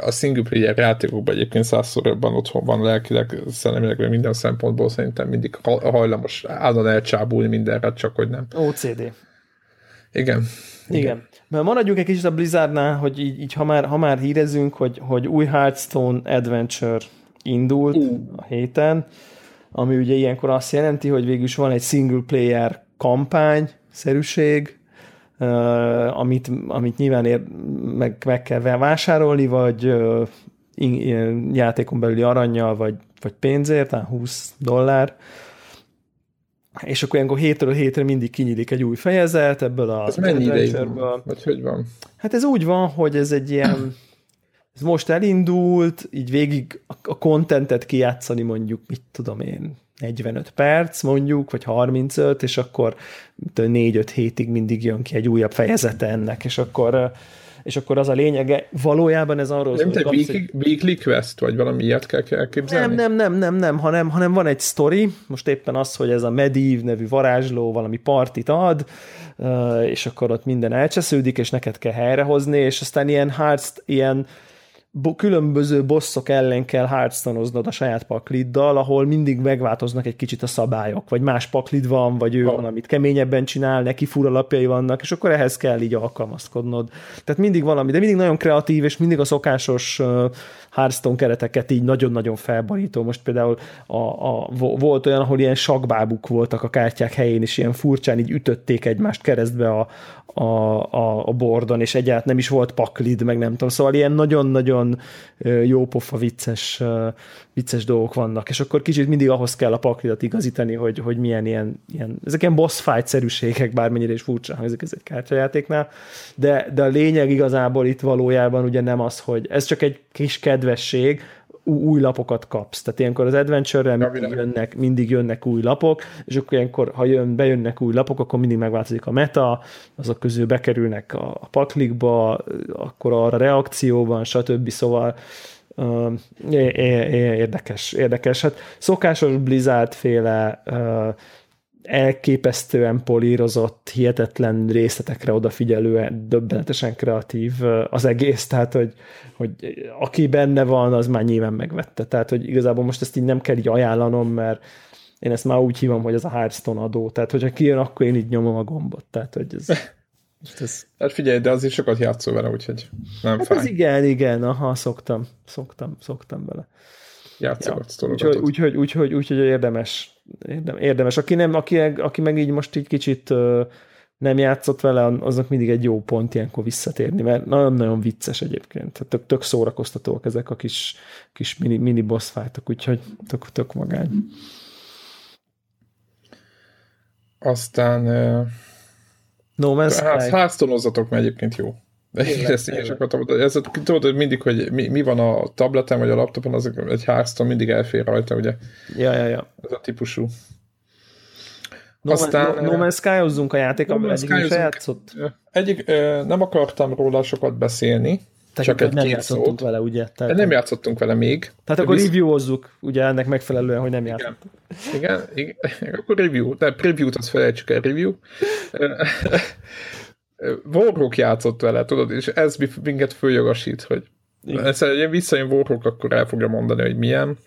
a single player játékokban egyébként százszor jobban otthon van lelkileg, szellemileg, minden szempontból szerintem mindig hajlamos állandóan elcsábulni mindenre, csak hogy nem. OCD. Igen. Igen. Mert maradjunk egy kicsit a Blizzardnál, hogy így, így ha, már, ha már hírezünk, hogy, hogy új Hearthstone Adventure indult uh. a héten, ami ugye ilyenkor azt jelenti, hogy végül is van egy single player kampány szerűség, uh, amit, amit nyilván ér, meg, meg kell vásárolni, vagy uh, in, játékon belüli aranyjal, vagy, vagy pénzért, tehát 20 dollár, és akkor ilyenkor hétről hétre mindig kinyílik egy új fejezet ebből a Ez mennyi ideig van? Vagy hogy van? Hát ez úgy van, hogy ez egy ilyen ez most elindult, így végig a kontentet kijátszani mondjuk, mit tudom én, 45 perc mondjuk, vagy 35, és akkor 4-5 hétig mindig jön ki egy újabb fejezete ennek, és akkor és akkor az a lényege, valójában ez arról Nem te weekly, weekly quest, vagy valami ilyet kell elképzelni? Nem, nem, nem, nem, nem, hanem, hanem van egy story, most éppen az, hogy ez a Medív nevű varázsló valami partit ad, és akkor ott minden elcsesződik, és neked kell helyrehozni, és aztán ilyen hearts, ilyen különböző bosszok ellen kell hearthstone a saját pakliddal, ahol mindig megváltoznak egy kicsit a szabályok, vagy más paklid van, vagy ő van, amit keményebben csinál, neki fura lapjai vannak, és akkor ehhez kell így alkalmazkodnod. Tehát mindig valami, de mindig nagyon kreatív, és mindig a szokásos Hearthstone kereteket így nagyon-nagyon felborító. Most például a, a, volt olyan, ahol ilyen sakbábuk voltak a kártyák helyén, és ilyen furcsán így ütötték egymást keresztbe a, a, a, a bordon, és egyáltalán nem is volt paklid, meg nem tudom. Szóval ilyen nagyon-nagyon jópofa vicces, vicces dolgok vannak, és akkor kicsit mindig ahhoz kell a paklidat igazítani, hogy, hogy milyen ilyen, ilyen ezek ilyen boss fight-szerűségek, bármennyire is furcsa hangzik ez egy kártyajátéknál, de, de a lényeg igazából itt valójában ugye nem az, hogy ez csak egy kis kedvesség, új lapokat kapsz. Tehát ilyenkor az adventure-re mindig jönnek, mindig jönnek új lapok, és akkor ilyenkor, ha jön, bejönnek új lapok, akkor mindig megváltozik a meta, azok közül bekerülnek a, a paklikba, akkor arra reakcióban, stb. Szóval uh, érdekes, érdekes. Hát szokásos Blizzard féle uh, elképesztően polírozott, hihetetlen részletekre odafigyelően, döbbenetesen kreatív az egész, tehát hogy, hogy aki benne van, az már nyilván megvette. Tehát, hogy igazából most ezt így nem kell így ajánlanom, mert én ezt már úgy hívom, hogy ez a Hearthstone adó. Tehát, hogyha kijön, akkor én így nyomom a gombot. Tehát, hogy ez... ez... Hát figyelj, de azért sokat játszol vele, úgyhogy nem hát fáj. Ez igen, igen, aha, szoktam, szoktam, szoktam vele. Játszogatsz ja. Úgyhogy úgy, úgy, úgy, úgy, úgy, érdemes, érdemes. Aki, nem, aki, aki meg így most így kicsit nem játszott vele, azok mindig egy jó pont ilyenkor visszatérni, mert nagyon-nagyon vicces egyébként. Tehát tök, tök szórakoztatóak ezek a kis, kis mini, mini boss fightok, úgyhogy tök, tök magány. Aztán No Man's Sky. Háztonozzatok, mert egyébként jó. Én ezt én akartam, ez, tudod, hogy mindig, hogy mi, mi, van a tableten vagy a laptopon, az egy Hearthstone mindig elfér rajta, ugye? Ja, ja, ja. Ez a típusú. No, Aztán, no, no Man's Sky-ozzunk a játék, no egyik is játszott? Egyik, nem akartam róla sokat beszélni, tehát csak egy nem játszottunk szót. vele, ugye? Tehát, nem játszottunk vele még. Tehát akkor visz... reviewozzuk, ugye ennek megfelelően, hogy nem igen. játszottunk. Igen, igen, akkor review, de preview-t azt felejtsük el, review. Warhawk játszott vele, tudod, és ez minket följogosít, hogy Egyszerűen visszajön Warhawk, akkor el fogja mondani, hogy milyen.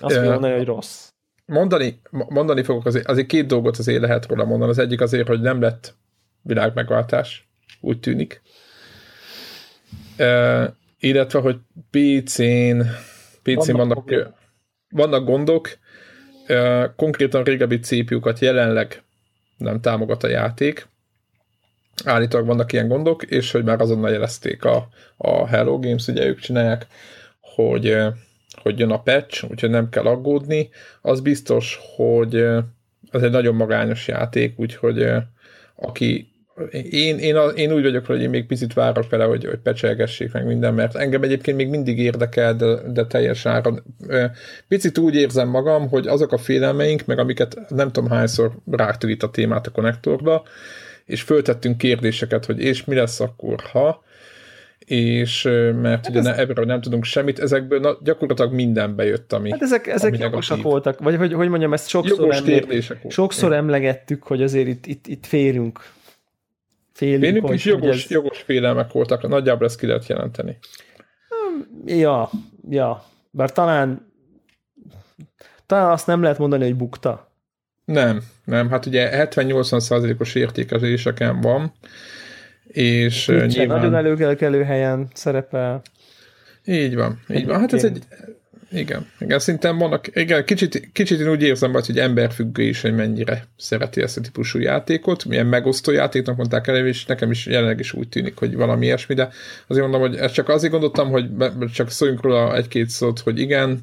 Azt uh, mondani, hogy rossz. Mondani, mondani fogok, azért, azért két dolgot azért lehet róla mondani. Az egyik azért, hogy nem lett világ megváltás, úgy tűnik. Uh, illetve, hogy PC-n, PC-n vannak, vannak, vannak gondok, uh, konkrétan régebbi CPU-kat jelenleg nem támogat a játék, állítólag vannak ilyen gondok, és hogy már azonnal jelezték a, a Hello Games, ugye ők csinálják, hogy, hogy jön a patch, úgyhogy nem kell aggódni. Az biztos, hogy ez egy nagyon magányos játék, úgyhogy aki én, én, én úgy vagyok, hogy én még picit várok vele, hogy, hogy pecselgessék meg minden, mert engem egyébként még mindig érdekel, de, de teljes áron. Picit úgy érzem magam, hogy azok a félelmeink, meg amiket nem tudom hányszor rágtuk a témát a konnektorba, és föltettünk kérdéseket, hogy és mi lesz akkor, ha, és mert hát ugye ez... ne, ebből nem tudunk semmit, ezekből na, gyakorlatilag minden bejött, ami Hát ezek, ezek ami jogosak voltak, vagy hogy, hogy mondjam, ezt sokszor, emle... sokszor emlegettük, hogy azért itt, itt, itt férünk. Félünk, Félünk is jogos, ez... jogos félelmek voltak, nagyjából ezt ki lehet jelenteni. Ja, ja, bár talán talán azt nem lehet mondani, hogy bukta. Nem, nem, hát ugye 70-80 százalékos értékezéseken van, és Nincs nyilván... nagyon előkelő helyen szerepel. Így van, így van. Hát ez egy, igen, igen, szerintem vannak, igen, kicsit, kicsit én úgy érzem, hogy emberfüggő is, hogy mennyire szereti ezt a típusú játékot, milyen megosztó játéknak mondták el, és nekem is jelenleg is úgy tűnik, hogy valami ilyesmi, de azért mondom, hogy ezt csak azért gondoltam, hogy csak szóljunk róla egy-két szót, hogy igen,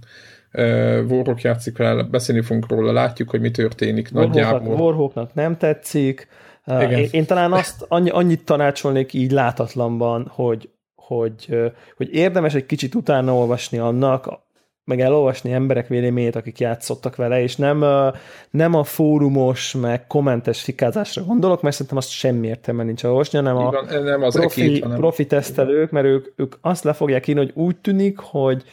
Warhawk játszik vele, beszélni fogunk róla, látjuk, hogy mi történik nagyjából. Warhawknak nem tetszik. Igen. Én, én talán azt annyi, annyit tanácsolnék így látatlanban, hogy, hogy, hogy érdemes egy kicsit utána olvasni annak, meg elolvasni emberek véleményét, akik játszottak vele, és nem, nem a fórumos, meg kommentes fikázásra gondolok, mert szerintem azt semmi értelme nincs olvasni, hanem a van, nem az profi, ekét, hanem... profi tesztelők, mert ők, ők azt le fogják írni, hogy úgy tűnik, hogy,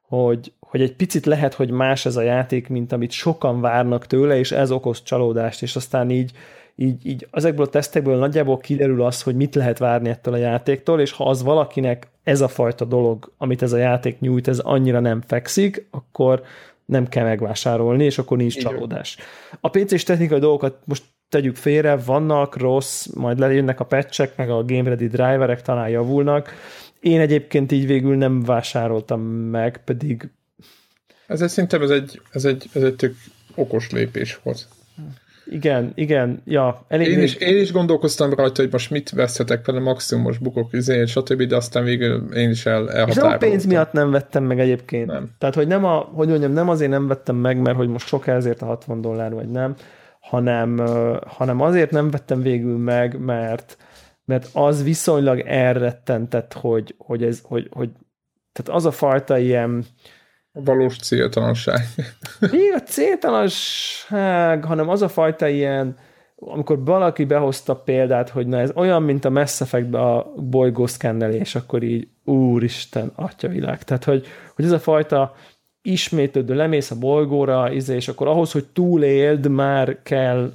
hogy, hogy egy picit lehet, hogy más ez a játék, mint amit sokan várnak tőle, és ez okoz csalódást, és aztán így, így, így ezekből a tesztekből nagyjából kiderül az, hogy mit lehet várni ettől a játéktól, és ha az valakinek ez a fajta dolog, amit ez a játék nyújt, ez annyira nem fekszik, akkor nem kell megvásárolni, és akkor nincs csalódás. A PC-s technikai dolgokat most tegyük félre, vannak rossz, majd lejönnek a patchek, meg a Game Ready driverek talán javulnak. Én egyébként így végül nem vásároltam meg, pedig... Ez egy, szerintem ez egy, ez egy, ez egy tök okos lépés volt. Igen, igen, ja. Elég én, is, én is gondolkoztam rajta, hogy most mit veszhetek vele, maximum most bukok, izé, stb., de aztán végül én is el. És nem a pénz miatt nem vettem meg egyébként. Nem. Tehát, hogy nem a, hogy mondjam, nem azért nem vettem meg, mert hogy most sok ezért a 60 dollár, vagy nem, hanem, hanem azért nem vettem végül meg, mert, mert az viszonylag elrettentett, hogy, hogy ez, hogy, hogy tehát az a fajta ilyen, a valós céltalanság. Mi a céltalanság, hanem az a fajta ilyen, amikor valaki behozta példát, hogy na ez olyan, mint a Mass effect a bolygószkennelés, akkor így úristen, atyavilág. Tehát, hogy, hogy ez a fajta ismétlődő, lemész a bolygóra, izé, és akkor ahhoz, hogy túléld, már kell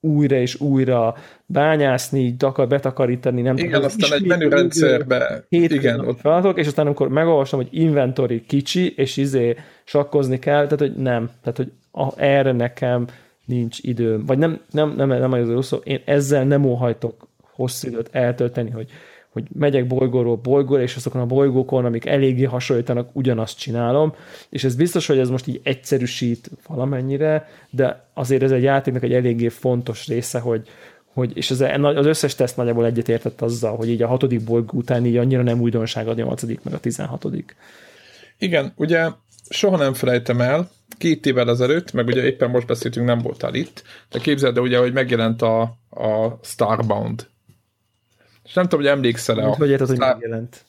újra és újra bányászni, takar, betakarítani, nem Igen, tudom, aztán egy menürendszerbe, igen, ott feladatok, és aztán amikor megolvastam, hogy inventory kicsi, és izé sakkozni kell, tehát hogy nem, tehát hogy a, erre nekem nincs időm, vagy nem, nem, nem, nem, nem az szó, én ezzel nem óhajtok hosszú időt eltölteni, hogy hogy megyek bolygóról bolygóra, és azokon a bolygókon, amik eléggé hasonlítanak, ugyanazt csinálom, és ez biztos, hogy ez most így egyszerűsít valamennyire, de azért ez egy játéknak egy eléggé fontos része, hogy, hogy és az, az összes teszt nagyjából egyetértett azzal, hogy így a hatodik bolygó után így annyira nem újdonság a nyolcadik, meg a tizenhatodik. Igen, ugye soha nem felejtem el, két évvel ezelőtt, meg ugye éppen most beszéltünk, nem voltál itt, de képzeld el ugye, hogy megjelent a, a Starbound és nem tudom, hogy emlékszel-e. Mint, hogy érted, hogy megjelent.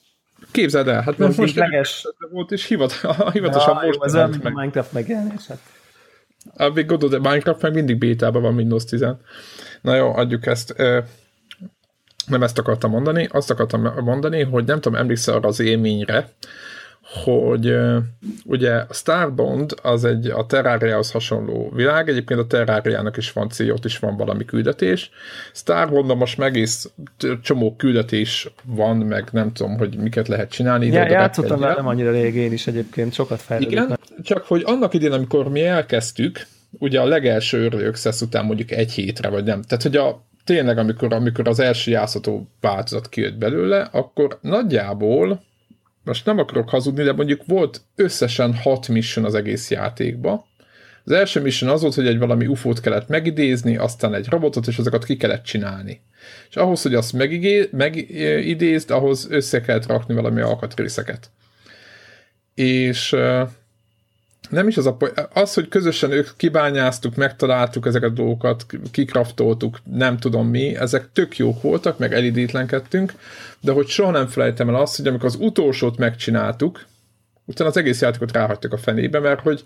Képzeld el, hát most, most leges... volt, és hivat, hivatalosan ja, most jó, ez a Minecraft megjelenés. Hát. Hát még gondolod, de Minecraft meg mindig bétában van Windows 10. Na jó, adjuk ezt. Nem ezt akartam mondani, azt akartam mondani, hogy nem tudom, emlékszel arra az élményre, hogy ugye a Starbond az egy a Terrariához hasonló világ, egyébként a Terrariának is van cél, ott is van valami küldetés. Starbondban most meg egész csomó küldetés van, meg nem tudom, hogy miket lehet csinálni. Ja, játszottam vele nem annyira rég én is egyébként, sokat fejlődött. Igen, csak hogy annak idén, amikor mi elkezdtük, ugye a legelső Early Access után mondjuk egy hétre, vagy nem. Tehát, hogy a tényleg, amikor, amikor az első játszható változat kijött belőle, akkor nagyjából most nem akarok hazudni, de mondjuk volt összesen hat mission az egész játékba. Az első mission az volt, hogy egy valami ufót kellett megidézni, aztán egy robotot, és azokat ki kellett csinálni. És ahhoz, hogy azt megigé, megidézd, ahhoz össze kellett rakni valami alkatrészeket. És nem is az a az, hogy közösen ők kibányáztuk, megtaláltuk ezeket a dolgokat, kikraftoltuk, nem tudom mi, ezek tök jók voltak, meg elidítlenkedtünk, de hogy soha nem felejtem el azt, hogy amikor az utolsót megcsináltuk, utána az egész játékot ráhagytuk a fenébe, mert hogy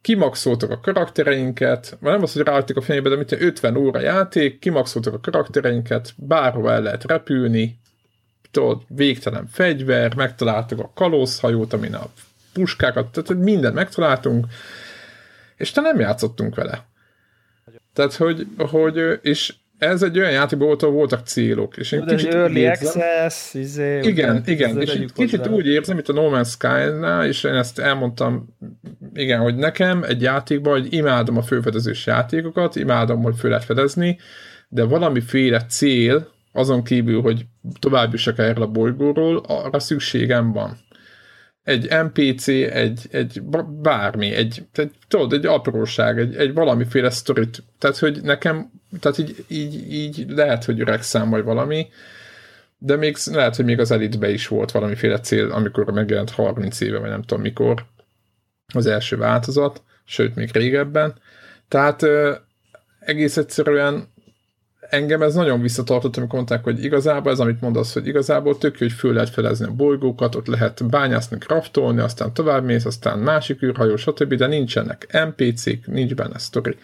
kimaxoltak a karaktereinket, vagy nem az, hogy ráhagytuk a fenébe, de mint 50 óra játék, kimaxoltak a karaktereinket, bárhova el lehet repülni, tudod, végtelen fegyver, megtaláltuk a kalózhajót, amin a puskákat, tehát mindent megtaláltunk, és te nem játszottunk vele. Tehát, hogy, hogy és ez egy olyan játék volt, ahol voltak célok. És én kicsit early érzem, access, izé, igen, igen, és egy kicsit úgy érzem, mint a No Man's Sky-nál, és én ezt elmondtam, igen, hogy nekem egy játékban, hogy imádom a főfedezős játékokat, imádom, hogy föl lehet fedezni, de valamiféle cél, azon kívül, hogy tovább jussak erről a bolygóról, arra szükségem van egy NPC, egy, egy bármi, egy, egy, tudod, egy apróság, egy, egy valamiféle sztorit, tehát, hogy nekem, tehát így, így, így lehet, hogy öregszám vagy valami, de még lehet, hogy még az elitbe is volt valamiféle cél, amikor megjelent 30 éve, vagy nem tudom mikor. az első változat, sőt, még régebben. Tehát egész egyszerűen engem ez nagyon visszatartott, amikor mondták, hogy igazából ez, amit mondasz, hogy igazából tök jó, hogy föl lehet felezni a bolygókat, ott lehet bányászni, kraftolni, aztán tovább mész, aztán másik űrhajó, stb., de nincsenek NPC-k, nincs benne sztori.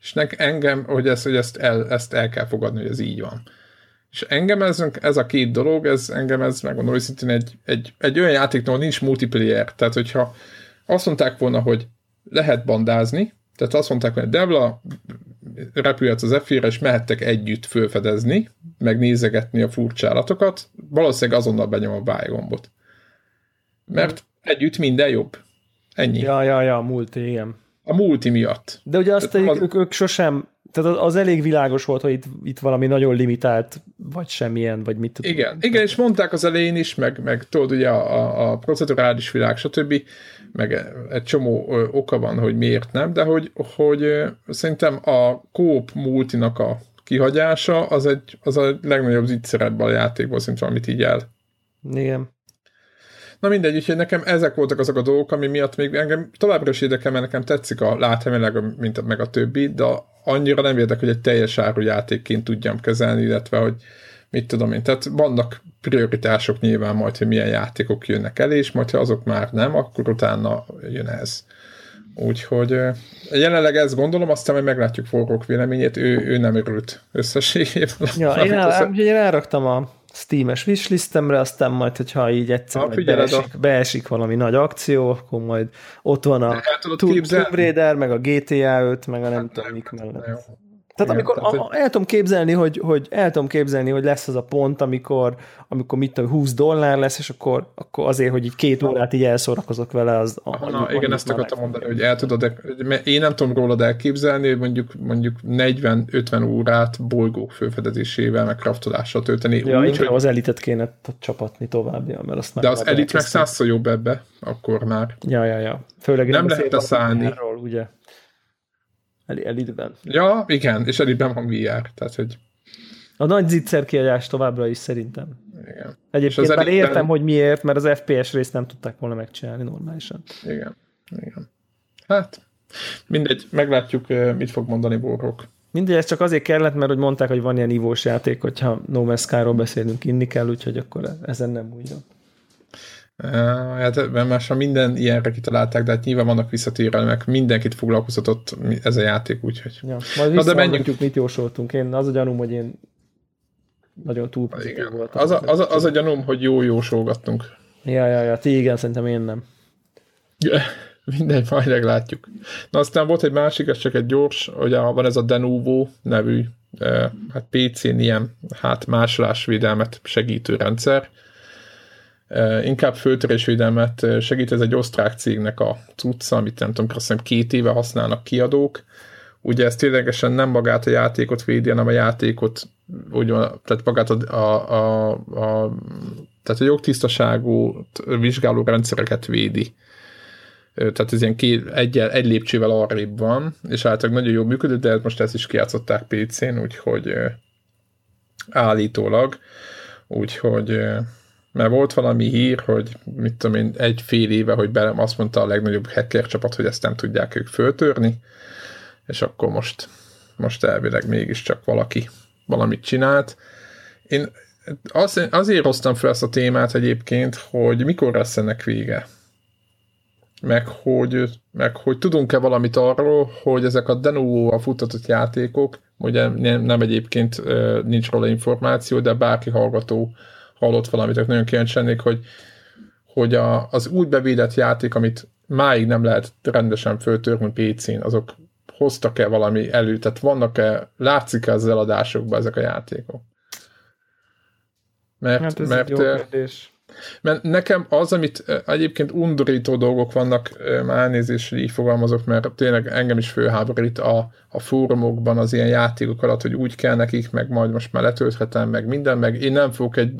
És nek, engem, hogy, ezt, hogy ezt, el, ezt el kell fogadni, hogy ez így van. És engem ez, ez a két dolog, ez engem ez, megmondom őszintén, egy, egy, egy olyan játéknál nincs multiplayer. Tehát, hogyha azt mondták volna, hogy lehet bandázni, tehát azt mondták, hogy Devla repülhet az f és mehettek együtt fölfedezni, meg nézegetni a furcsálatokat, valószínűleg azonnal benyom a buy gombot. Mert együtt minden jobb. Ennyi. Ja, ja, ja, multi, igen. A multi miatt. De ugye azt, az... ők, ők sosem, tehát az elég világos volt, hogy itt, itt valami nagyon limitált, vagy semmilyen, vagy mit tudom. Igen, igen, és mondták az elején is, meg, meg tudod, ugye a, a, procedurális világ, stb meg egy csomó oka van, hogy miért nem, de hogy, hogy szerintem a kóp multinak a kihagyása az, egy, az a legnagyobb zicserebben a játékból, szerintem, amit így el. Igen. Na mindegy, úgyhogy nekem ezek voltak azok a dolgok, ami miatt még engem továbbra is érdekel, mert nekem tetszik a láthemileg, mint meg a többi, de annyira nem érdek, hogy egy teljes áru játékként tudjam kezelni, illetve hogy mit tudom én. Tehát vannak prioritások nyilván majd, hogy milyen játékok jönnek el, és majd, ha azok már nem, akkor utána jön ez. Úgyhogy jelenleg ezt gondolom, aztán majd meglátjuk forrók véleményét, ő, ő nem örült összességében. Ja, én, el, én elraktam a Steam-es wishlistemre, aztán majd, hogyha így egyszer ha, beesik, a... beesik valami nagy akció, akkor majd ott van a Tomb Raider, meg a GTA 5, meg a nem hát tudom mik mellett. Tehát Igen, amikor tehát, a, el tudom képzelni, hogy, hogy el tudom képzelni, hogy lesz az a pont, amikor, amikor mit tudom, 20 dollár lesz, és akkor, akkor azért, hogy így két órát így elszórakozok vele, az... A, Na, igen, ezt akartam mondani, hogy el tudod, mert én nem tudom rólad elképzelni, hogy mondjuk, mondjuk 40-50 órát bolygók főfedezésével, meg kraftolással tölteni. Ja, úgy, inkább hogy... az elitet kéne csapatni tovább, ja, mert azt De az elit meg százszor jobb ebbe, akkor már. Ja, ja, ja. Főleg nem lehet szállni. Erről, ugye? Elitben. Ja, igen, és Elitben van VR, tehát hogy... A nagy zicser kiadás továbbra is szerintem. Igen. Egyébként már elitben... értem, hogy miért, mert az FPS részt nem tudták volna megcsinálni normálisan. Igen, igen. Hát, mindegy, meglátjuk, mit fog mondani Borrok. Mindegy, ez csak azért kellett, mert hogy mondták, hogy van ilyen ivós játék, hogyha No Man's Sky-ról beszélünk, inni kell, úgyhogy akkor ezen nem újra. Hát már minden ilyenre kitalálták, de hát nyilván vannak visszatérelmek, mindenkit foglalkoztatott ez a játék, úgyhogy... Ja, majd Na, de menjünk... mit jósoltunk. Én az a gyanúm, hogy én nagyon túl igen. voltam. Az a, az, a, az a gyanúm, hogy jó jósolgattunk. Ja, ja, ja, ti igen, szerintem én nem. Ja, mindegy, majd meglátjuk. Na aztán volt egy másik, ez csak egy gyors, hogy van ez a Denuvo nevű, hát PC-n ilyen hát másolásvédelmet segítő rendszer, inkább föltörésvédelmet segít, ez egy osztrák cégnek a cucca, amit nem tudom, azt hiszem két éve használnak kiadók. Ugye ez ténylegesen nem magát a játékot védi, hanem a játékot, úgy, tehát magát a, a, a, a tehát a jogtisztaságú vizsgáló rendszereket védi. Tehát ez ilyen két, egy, egy lépcsővel arrébb van, és általában nagyon jól működő, de most ezt is kiátszották PC-n, úgyhogy állítólag, úgyhogy mert volt valami hír, hogy mit tudom én, egy fél éve, hogy be, azt mondta a legnagyobb hacker csapat, hogy ezt nem tudják ők föltörni, és akkor most, most elvileg mégiscsak valaki valamit csinált. Én az, azért hoztam fel ezt a témát egyébként, hogy mikor lesz ennek vége. Meg hogy, meg hogy tudunk-e valamit arról, hogy ezek a Denuvo a futtatott játékok, ugye nem, nem egyébként nincs róla információ, de bárki hallgató hallott valamit, akkor nagyon kíváncsi lennék, hogy, hogy a, az úgy bevédett játék, amit máig nem lehet rendesen föltörni PC-n, azok hoztak-e valami elő, tehát vannak-e, látszik-e az eladásokban ezek a játékok? Mert, hát ez mert, egy jó kérdés. Mert nekem az, amit egyébként undorító dolgok vannak, elnézést, így fogalmazok, mert tényleg engem is főháborít a, a fórumokban az ilyen játékok alatt, hogy úgy kell nekik, meg majd most már letölthetem, meg minden, meg én nem fogok egy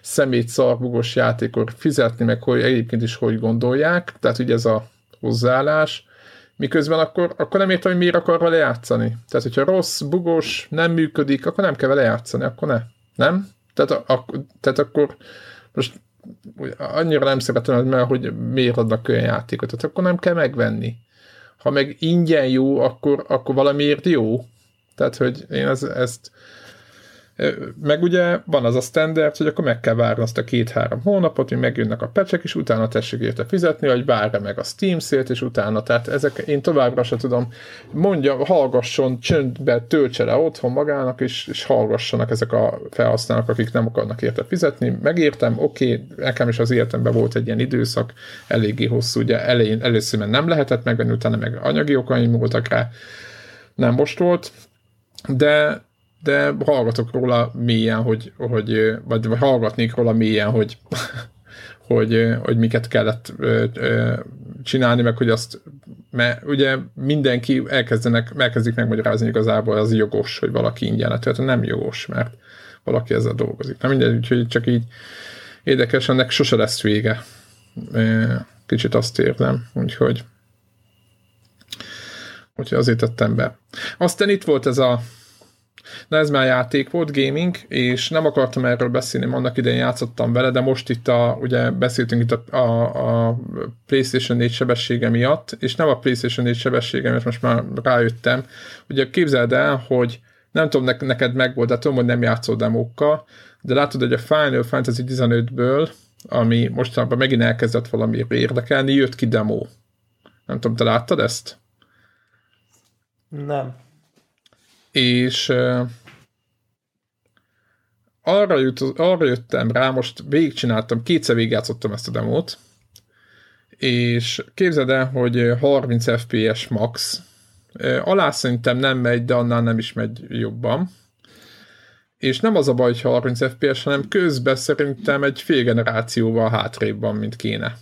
szemét szarbugos játékot fizetni, meg hogy egyébként is hogy gondolják, tehát ugye ez a hozzáállás, miközben akkor, akkor nem értem, hogy miért akar vele játszani. Tehát, hogyha rossz, bugos, nem működik, akkor nem kell vele játszani, akkor ne. Nem? Tehát, a, a, tehát akkor most annyira nem szeretem, mert hogy miért adnak olyan játékot, tehát akkor nem kell megvenni. Ha meg ingyen jó, akkor, akkor valamiért jó. Tehát, hogy én ez, ezt meg ugye van az a standard, hogy akkor meg kell várni azt a két-három hónapot, hogy megjönnek a pecsek, és utána tessék érte fizetni, vagy várja meg a Steam szélt, és utána, tehát ezek én továbbra se tudom, mondja, hallgasson, csöndbe, töltse le otthon magának, és, és hallgassanak ezek a felhasználók, akik nem akarnak érte fizetni. Megértem, oké, okay, nekem is az életemben volt egy ilyen időszak, eléggé hosszú, ugye elején, először nem lehetett megvenni, utána meg anyagi okaim voltak rá, nem most volt, de de hallgatok róla mélyen, hogy, hogy vagy, vagy hallgatnék róla mélyen, hogy, hogy, hogy miket kellett csinálni, meg hogy azt, mert ugye mindenki elkezdenek, elkezdik megmagyarázni igazából, az jogos, hogy valaki ingyen tehát nem jogos, mert valaki ezzel dolgozik. Nem mindegy, úgyhogy csak így érdekes, ennek sose lesz vége. Kicsit azt érzem, úgyhogy úgyhogy azért tettem be. Aztán itt volt ez a Na ez már játék volt, gaming, és nem akartam erről beszélni, annak idején játszottam vele, de most itt a, ugye beszéltünk itt a, a, a PlayStation 4 sebessége miatt, és nem a PlayStation 4 sebessége miatt, most már rájöttem. Ugye képzeld el, hogy nem tudom, neked meg volt, de tudom, hogy nem játszol demókkal, de látod, hogy a Final Fantasy 15-ből, ami mostanában megint elkezdett valami érdekelni, jött ki demo. Nem tudom, te láttad ezt? Nem és arra, jut, arra jöttem rá, most végigcsináltam, kétszer végigjátszottam ezt a demót, és képzeld el, hogy 30 FPS max, alá szerintem nem megy, de annál nem is megy jobban, és nem az a baj, hogy 30 FPS, hanem közben szerintem egy fél generációval hátrébb van, mint kéne.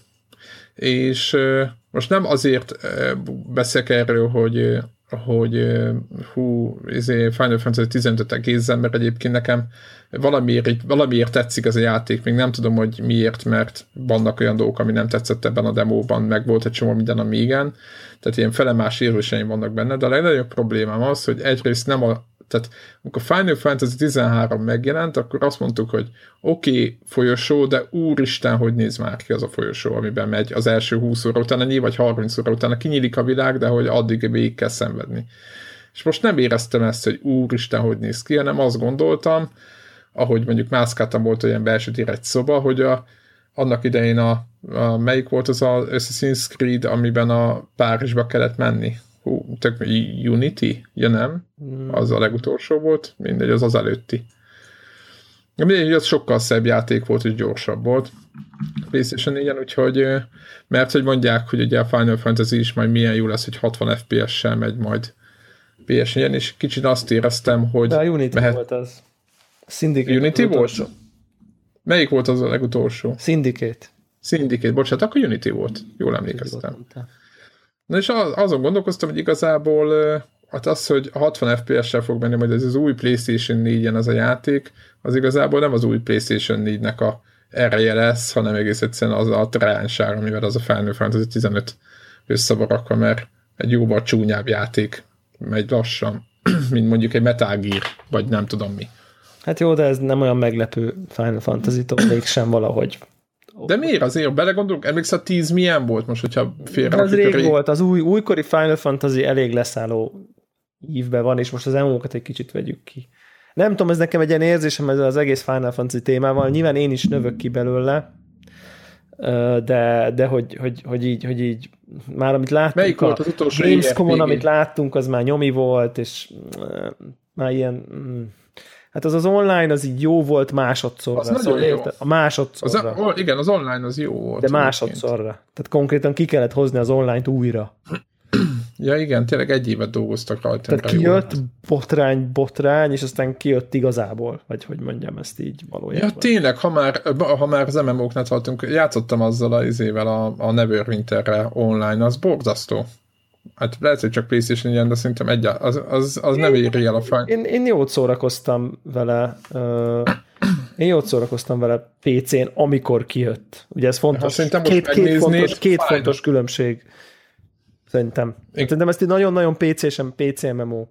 És most nem azért beszélek erről, hogy hogy hú, izé Final Fantasy 15 egészen, mert egyébként nekem valamiért, valamiért tetszik ez a játék, még nem tudom, hogy miért, mert vannak olyan dolgok, ami nem tetszett ebben a demóban, meg volt egy csomó minden, ami igen, tehát ilyen felemás érvéseim vannak benne, de a legnagyobb problémám az, hogy egyrészt nem a tehát amikor Final Fantasy 13 megjelent, akkor azt mondtuk, hogy oké, okay, folyosó, de úristen, hogy néz már ki az a folyosó, amiben megy az első 20 óra utána, nyilván vagy 30 óra utána kinyílik a világ, de hogy addig végig kell szenvedni. És most nem éreztem ezt, hogy úristen, hogy néz ki, hanem azt gondoltam, ahogy mondjuk mászkáltam volt olyan belső egy szoba, hogy a, annak idején a, a melyik volt az a Assassin's Creed, amiben a Párizsba kellett menni hú, tök Unity? Ja nem, hmm. az a legutolsó volt, mindegy, az az előtti. Mindegy, az sokkal szebb játék volt, és gyorsabb volt. PlayStation 4 úgyhogy, mert hogy mondják, hogy ugye a Final Fantasy is majd milyen jó lesz, hogy 60 FPS-sel megy majd ps és kicsit azt éreztem, hogy... De a Unity mehet... volt az. Syndicate Unity volt? Melyik volt az a legutolsó? Syndicate. Syndicate, bocsánat, akkor Unity volt. Jól emlékeztem. Unity Na és azon gondolkoztam, hogy igazából hát az, hogy 60 FPS-sel fog menni majd ez az új PlayStation 4-en az a játék, az igazából nem az új PlayStation 4-nek a ereje lesz, hanem egész egyszerűen az a tránság, amivel az a Final Fantasy 15 összevarakva, mert egy jóval csúnyább játék megy lassan, mint mondjuk egy Metal Gear, vagy nem tudom mi. Hát jó, de ez nem olyan meglepő Final Fantasy-tól mégsem valahogy de miért azért? Belegondolunk, emlékszel, a 10 milyen volt most, hogyha félre Ez rég rég volt, az új, újkori Final Fantasy elég leszálló ívben van, és most az emo egy kicsit vegyük ki. Nem tudom, ez nekem egy ilyen érzésem ez az egész Final Fantasy témával, nyilván én is növök ki belőle, de, de hogy, hogy, hogy, így, hogy így már amit láttunk Melyik a volt az utolsó Gamescom-on, amit láttunk, az már nyomi volt, és már ilyen mm, Hát az az online az így jó volt másodszorra. Az szóval jó. A másodszorra. Az, igen, az online az jó volt. De másodszorra. Tehát konkrétan ki kellett hozni az online-t újra. Ja igen, tényleg egy évet dolgoztak rajta. Tehát kijött jól. botrány, botrány, és aztán kijött igazából, vagy hogy mondjam ezt így valójában. Ja tényleg, ha már, ha már az MMO-knál tartunk, játszottam azzal a izével a, a Neverwinterre online, az borzasztó. Hát lehet, hogy csak PlayStation ilyen, de szerintem egy, az, az, az nem éri el a fájt. Én, én jót szórakoztam vele, uh, én jót szórakoztam vele PC-n, amikor kijött. Ugye ez fontos. Hát, két, két, fontos, két fontos különbség. Szerintem. Én... Szerintem ezt így nagyon-nagyon PC-sen, PC MMO.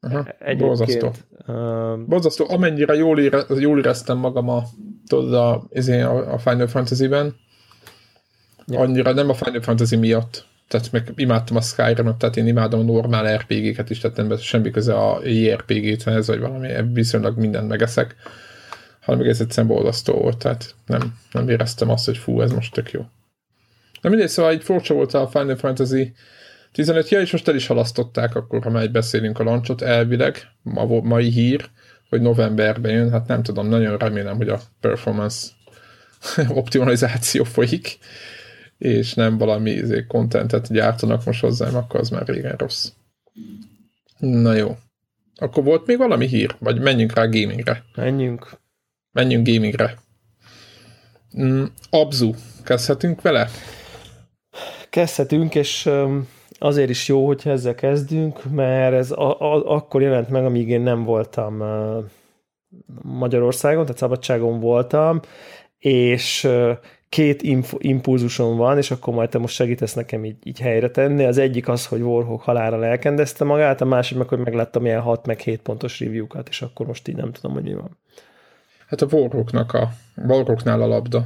Aha, borzasztó. Uh, borzasztó. Amennyire jól, ére, jól éreztem magam a tudod, a, a Final Fantasy-ben. Ja. Annyira nem a Final Fantasy miatt, tehát meg imádtam a skyrim tehát én imádom a normál RPG-ket is, tehát nem semmi köze a JRPG-hez, vagy valami, viszonylag mindent megeszek, hanem egész egyszerűen boldasztó volt, tehát nem, nem éreztem azt, hogy fú, ez most tök jó. Na mindegy, szóval egy furcsa volt a Final Fantasy 15 ja, és most el is halasztották, akkor ha már beszélünk a lancsot, elvileg, ma, mai hír, hogy novemberben jön, hát nem tudom, nagyon remélem, hogy a performance optimalizáció folyik, és nem valami izé, contentet gyártanak most hozzám, akkor az már régen rossz. Na jó. Akkor volt még valami hír? Vagy menjünk rá gamingre? Menjünk. Menjünk gamingre. Mm, Abzu. Kezdhetünk vele? Kezdhetünk, és azért is jó, hogyha ezzel kezdünk, mert ez a, a, akkor jelent meg, amíg én nem voltam Magyarországon, tehát szabadságon voltam, és két inf- impulzusom van, és akkor majd te most segítesz nekem így, így helyre tenni. Az egyik az, hogy Warhawk halára lelkendezte magát, a másik meg, hogy megláttam ilyen 6 meg 7 pontos review-kat, és akkor most így nem tudom, hogy mi van. Hát a Warhawknak a Warhawknál a labda.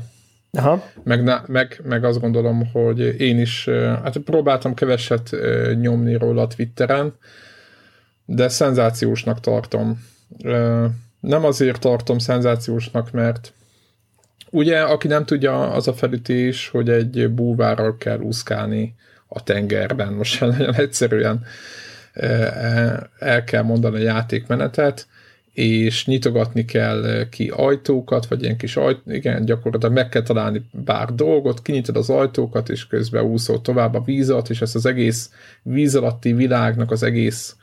Aha. Meg, meg, meg azt gondolom, hogy én is, hát próbáltam keveset nyomni róla a Twitteren, de szenzációsnak tartom. Nem azért tartom szenzációsnak, mert ugye, aki nem tudja, az a felütés, hogy egy búvárral kell úszkálni a tengerben. Most nagyon egyszerűen el kell mondani a játékmenetet, és nyitogatni kell ki ajtókat, vagy ilyen kis ajt, igen, gyakorlatilag meg kell találni bár dolgot, kinyitod az ajtókat, és közben úszol tovább a víz alatt, és ezt az egész víz alatti világnak az egész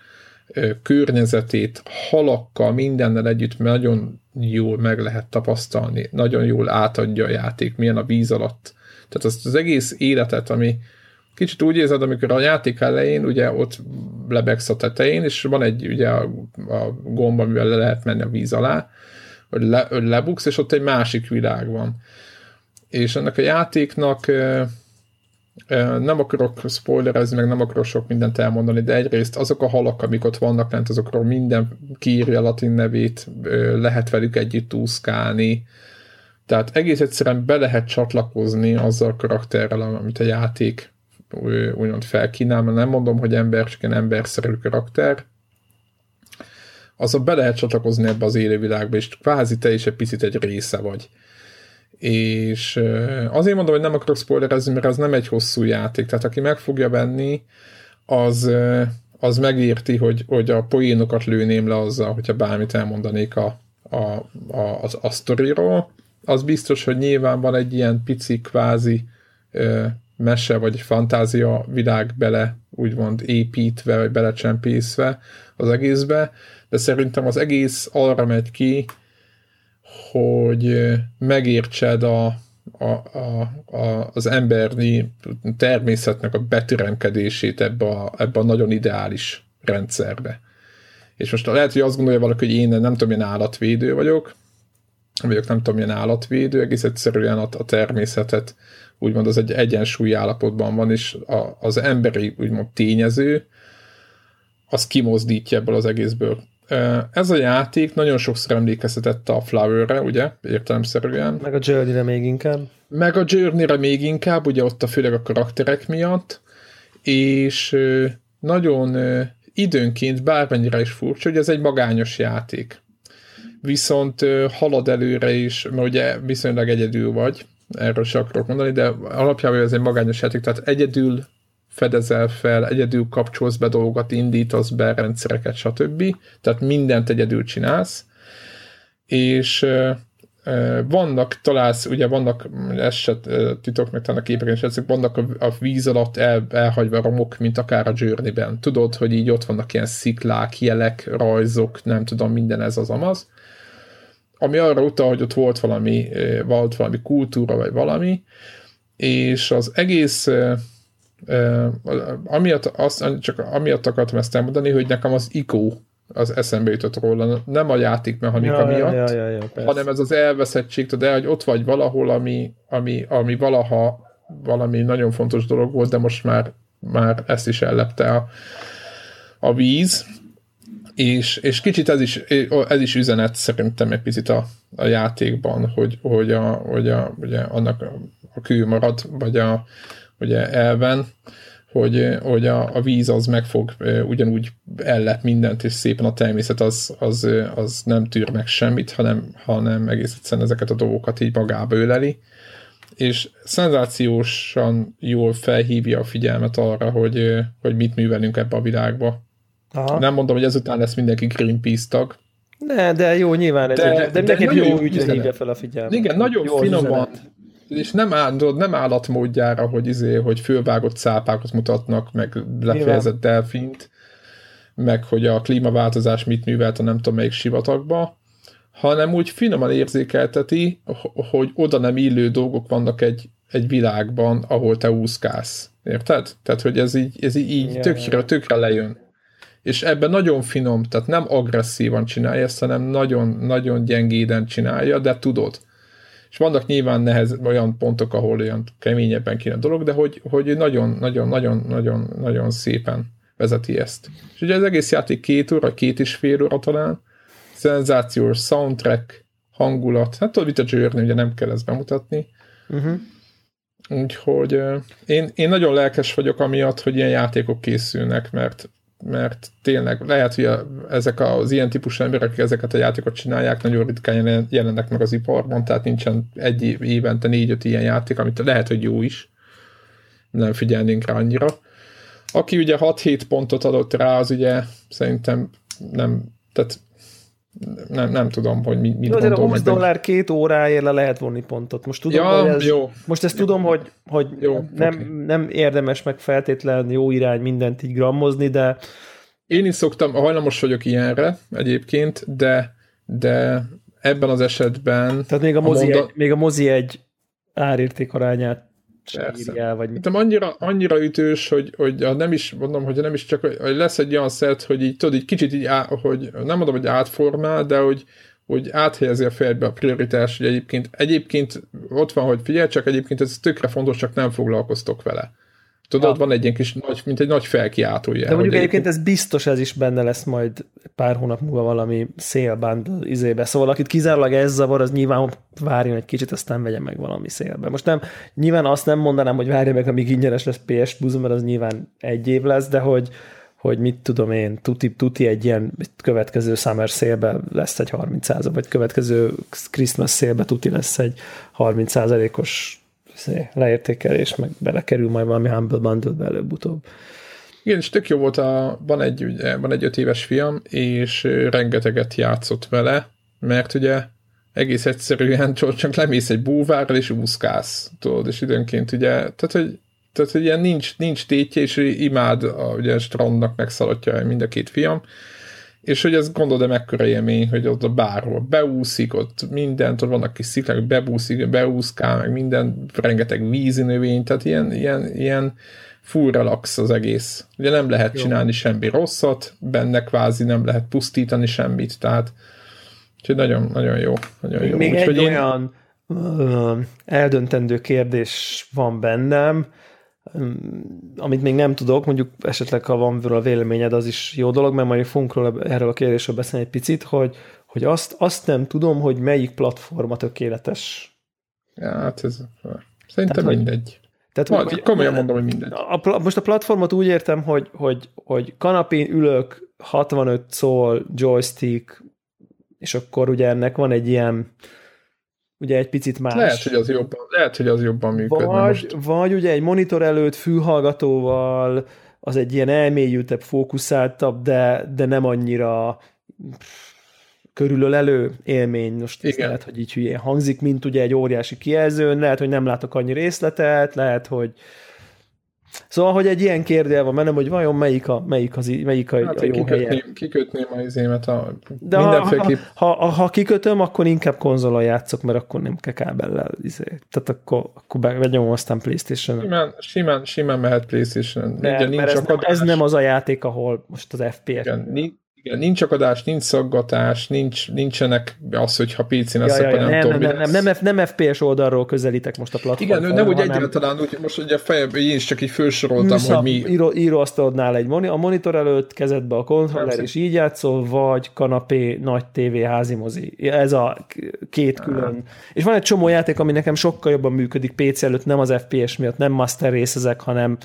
környezetét halakkal, mindennel együtt nagyon jól meg lehet tapasztalni, nagyon jól átadja a játék, milyen a víz alatt. Tehát azt az egész életet, ami kicsit úgy érzed, amikor a játék elején ugye ott lebegsz a tetején, és van egy ugye a, a gomba, amivel le lehet menni a víz alá, hogy le, lebuksz, és ott egy másik világ van. És ennek a játéknak nem akarok spoilerezni, meg nem akarok sok mindent elmondani, de egyrészt azok a halak, amik ott vannak lent, azokról minden kiírja latin nevét, lehet velük együtt úszkálni, tehát egész egyszerűen be lehet csatlakozni azzal a karakterrel, amit a játék úgymond felkínál, mert nem mondom, hogy ember, csak egy emberszerű karakter, azon be lehet csatlakozni ebbe az élővilágba, és kvázi te is egy picit egy része vagy. És azért mondom, hogy nem akarok spoilerezni, mert az nem egy hosszú játék, tehát aki meg fogja venni, az, az megérti, hogy, hogy a poénokat lőném le azzal, hogyha bármit elmondanék a, a, a, a, a sztoriról. Az biztos, hogy nyilván van egy ilyen pici kvázi mese vagy fantázia világ bele úgymond építve, vagy belecsempészve az egészbe, de szerintem az egész arra megy ki, hogy megértsed a, a, a, a, az emberi természetnek a betüremkedését ebbe a, ebbe a nagyon ideális rendszerbe. És most lehet, hogy azt gondolja valaki, hogy én nem tudom, milyen állatvédő vagyok, vagyok nem tudom, milyen állatvédő, egész egyszerűen a, a természetet úgymond az egy egyensúly állapotban van, és a, az emberi úgymond tényező az kimozdítja ebből az egészből. Ez a játék nagyon sokszor emlékeztetett a Flower-re, ugye, értelemszerűen. Meg a Journey-re még inkább. Meg a Journey-re még inkább, ugye ott a főleg a karakterek miatt, és nagyon időnként, bármennyire is furcsa, hogy ez egy magányos játék. Viszont halad előre is, mert ugye viszonylag egyedül vagy, erről se akarok mondani, de alapjában ez egy magányos játék, tehát egyedül fedezel fel, egyedül kapcsolsz be dolgokat, indítasz be rendszereket, stb. Tehát mindent egyedül csinálsz, és vannak, találsz, ugye vannak, ez se titok, meg talán a képeken ezek vannak a, a víz alatt el, elhagyva romok, mint akár a Journey-ben. Tudod, hogy így ott vannak ilyen sziklák, jelek, rajzok, nem tudom, minden ez az amaz ami arra utal, hogy ott volt valami, volt valami kultúra, vagy valami, és az egész amiatt, azt, csak amiatt akartam ezt elmondani, hogy nekem az ICO az eszembe jutott róla, nem a játékmechanika ja, miatt, ja, ja, ja, hanem ez az elveszettség, de hogy ott vagy valahol, ami, ami, ami valaha valami nagyon fontos dolog volt, de most már, már ezt is ellepte a, a víz, És, és kicsit ez is, ez is üzenet szerintem egy picit a, a játékban, hogy, hogy, a, hogy a, ugye annak a kő marad, vagy a, ugye elven, hogy, hogy a, a víz az meg fog ugyanúgy ellep mindent, és szépen a természet az, az, az nem tűr meg semmit, hanem, hanem egész egyszerűen ezeket a dolgokat így magába öleli, és szenzációsan jól felhívja a figyelmet arra, hogy, hogy mit művelünk ebbe a világba. Aha. Nem mondom, hogy ezután lesz mindenki Greenpeace tag. Ne, de jó, nyilván ez de, egy, de, de mindenki jó ügyre hívja fel a figyelmet. Igen, nagyon jó finoman, és nem, áll, nem állatmódjára, hogy, izé, hogy fölvágott szápákat mutatnak, meg lefejezett delfint, meg hogy a klímaváltozás mit művelt a nem tudom melyik sivatagba, hanem úgy finoman érzékelteti, hogy oda nem illő dolgok vannak egy, egy világban, ahol te úszkálsz. Érted? Tehát, hogy ez így, ez így, így tökre, tökre lejön. És ebben nagyon finom, tehát nem agresszívan csinálja ezt, hanem nagyon, nagyon gyengéden csinálja, de tudod. És vannak nyilván nehez olyan pontok, ahol olyan keményebben kéne a dolog, de hogy, hogy nagyon, nagyon, nagyon, nagyon, nagyon szépen vezeti ezt. És ugye az egész játék két óra, két és fél óra talán, szenzációs soundtrack, hangulat, hát tudod, mit a Journey, ugye nem kell ezt bemutatni. Uh-huh. Úgyhogy én, én nagyon lelkes vagyok amiatt, hogy ilyen játékok készülnek, mert mert tényleg lehet, hogy a, ezek az ilyen típusú emberek, akik ezeket a játékot csinálják, nagyon ritkán jelennek meg az iparban, tehát nincsen egy év, évente négy-öt ilyen játék, amit lehet, hogy jó is, nem figyelnénk rá annyira. Aki ugye 6-7 pontot adott rá, az ugye szerintem nem, tehát nem, nem tudom, hogy mi, mit jó, gondolom. a 20 dollár két óráért le lehet vonni pontot. Most tudom, ja, hogy ez, jó. Most ezt jó. tudom, hogy, hogy jó, nem, okay. nem érdemes meg feltétlen jó irány mindent így grammozni, de én is szoktam, hajlamos vagyok ilyenre egyébként, de, de ebben az esetben... Tehát még a mozi, a monda... egy, még a mozi egy árérték arányát írjál, vagy mit? annyira, annyira ütős, hogy, hogy nem is, mondom, hogy nem is csak, hogy lesz egy olyan szert, hogy így tudod, így kicsit így, á, hogy nem mondom, hogy átformál, de hogy, hogy áthelyezi a fejbe a prioritás, hogy egyébként, egyébként ott van, hogy figyelj, csak egyébként ez tökre fontos, csak nem foglalkoztok vele. Tudod, ja. van egy ilyen kis nagy, mint egy nagy felkiáltója. De mondjuk egyébként ez biztos ez is benne lesz majd pár hónap múlva valami szélband izébe. Szóval akit kizárólag ez zavar, az nyilván várjon egy kicsit, aztán vegye meg valami szélbe. Most nem, nyilván azt nem mondanám, hogy várja meg, amíg ingyenes lesz PS Plus, mert az nyilván egy év lesz, de hogy, hogy mit tudom én, tuti, tuti egy ilyen következő summer szélbe lesz egy 30 vagy következő Christmas szélbe tuti lesz egy 30 os leértékelés, meg belekerül majd valami Humble Bundle-be előbb-utóbb. Igen, és tök jó volt, a, van, egy, ugye, van egy öt éves fiam, és rengeteget játszott vele, mert ugye egész egyszerűen csak lemész egy búvárral, és úszkálsz, tudod, és időnként ugye, tehát, hogy tehát, hogy ilyen nincs, nincs tétje, és imád a, ugye, strandnak megszaladja mind a két fiam, és hogy ez gondolod, de mekkora élmény, hogy ott a bárhol beúszik, ott mindent, ott vannak kis sziklák, bebúszik, beúszkál, meg minden, rengeteg vízi növény, tehát ilyen, ilyen, ilyen full relax az egész. Ugye nem lehet Jó. csinálni semmi rosszat, benne kvázi nem lehet pusztítani semmit, tehát úgyhogy nagyon, nagyon jó. Nagyon jó. Még Úgy, egy én... olyan eldöntendő kérdés van bennem, amit még nem tudok, mondjuk esetleg ha van a véleményed, az is jó dolog, mert majd fogunk róla, erről a kérdésről beszélni egy picit, hogy, hogy azt, azt nem tudom, hogy melyik platforma tökéletes. Ja, hát ez szerintem tehát, mindegy. Tehát, Majd, hogy, komolyan mondom, hogy mindegy. A, most a platformot úgy értem, hogy, hogy, hogy kanapén ülök, 65 szól, joystick, és akkor ugye ennek van egy ilyen ugye egy picit más. Lehet, hogy az jobban, lehet, hogy az jobban működne vagy, most. Vagy ugye egy monitor előtt fülhallgatóval, az egy ilyen elmélyültebb, fókuszáltabb, de, de nem annyira körülölelő élmény. Most Igen. lehet, hogy így hülyén hangzik, mint ugye egy óriási kijelzőn, lehet, hogy nem látok annyi részletet, lehet, hogy Szóval, hogy egy ilyen kérdél van mennem, hogy vajon melyik a, melyik az, melyik a, hát, a jó kikötném, helye. Kikötném a izémet a De mindenféleképp. Ha, ha, ha, ha, kikötöm, akkor inkább konzolon játszok, mert akkor nem kell kábellel. Izé. Tehát akkor, akkor vegyem aztán Playstation. Simán, simán, simán mehet Playstation. De, Ugye, nincs ez, nem, ez nem az a játék, ahol most az FPS. Igen, Igen, nincs akadás, nincs szaggatás, nincs, nincsenek az, hogyha PC-n ja, ja, ja, nem, nem, tudom, nem, nem, nem, nem, nem FPS oldalról közelítek most a platformon. Igen, nem úgy egyáltalán, úgy, most ugye fejem, én is csak így felsoroltam, hogy mi... Író, íróasztalodnál egy moni, a monitor előtt, kezedbe a kontroller, és így játszol, vagy kanapé, nagy tévé, házi mozi. Ez a két külön. És van egy csomó játék, ami nekem sokkal jobban működik PC előtt, nem az FPS miatt, nem master részezek, hanem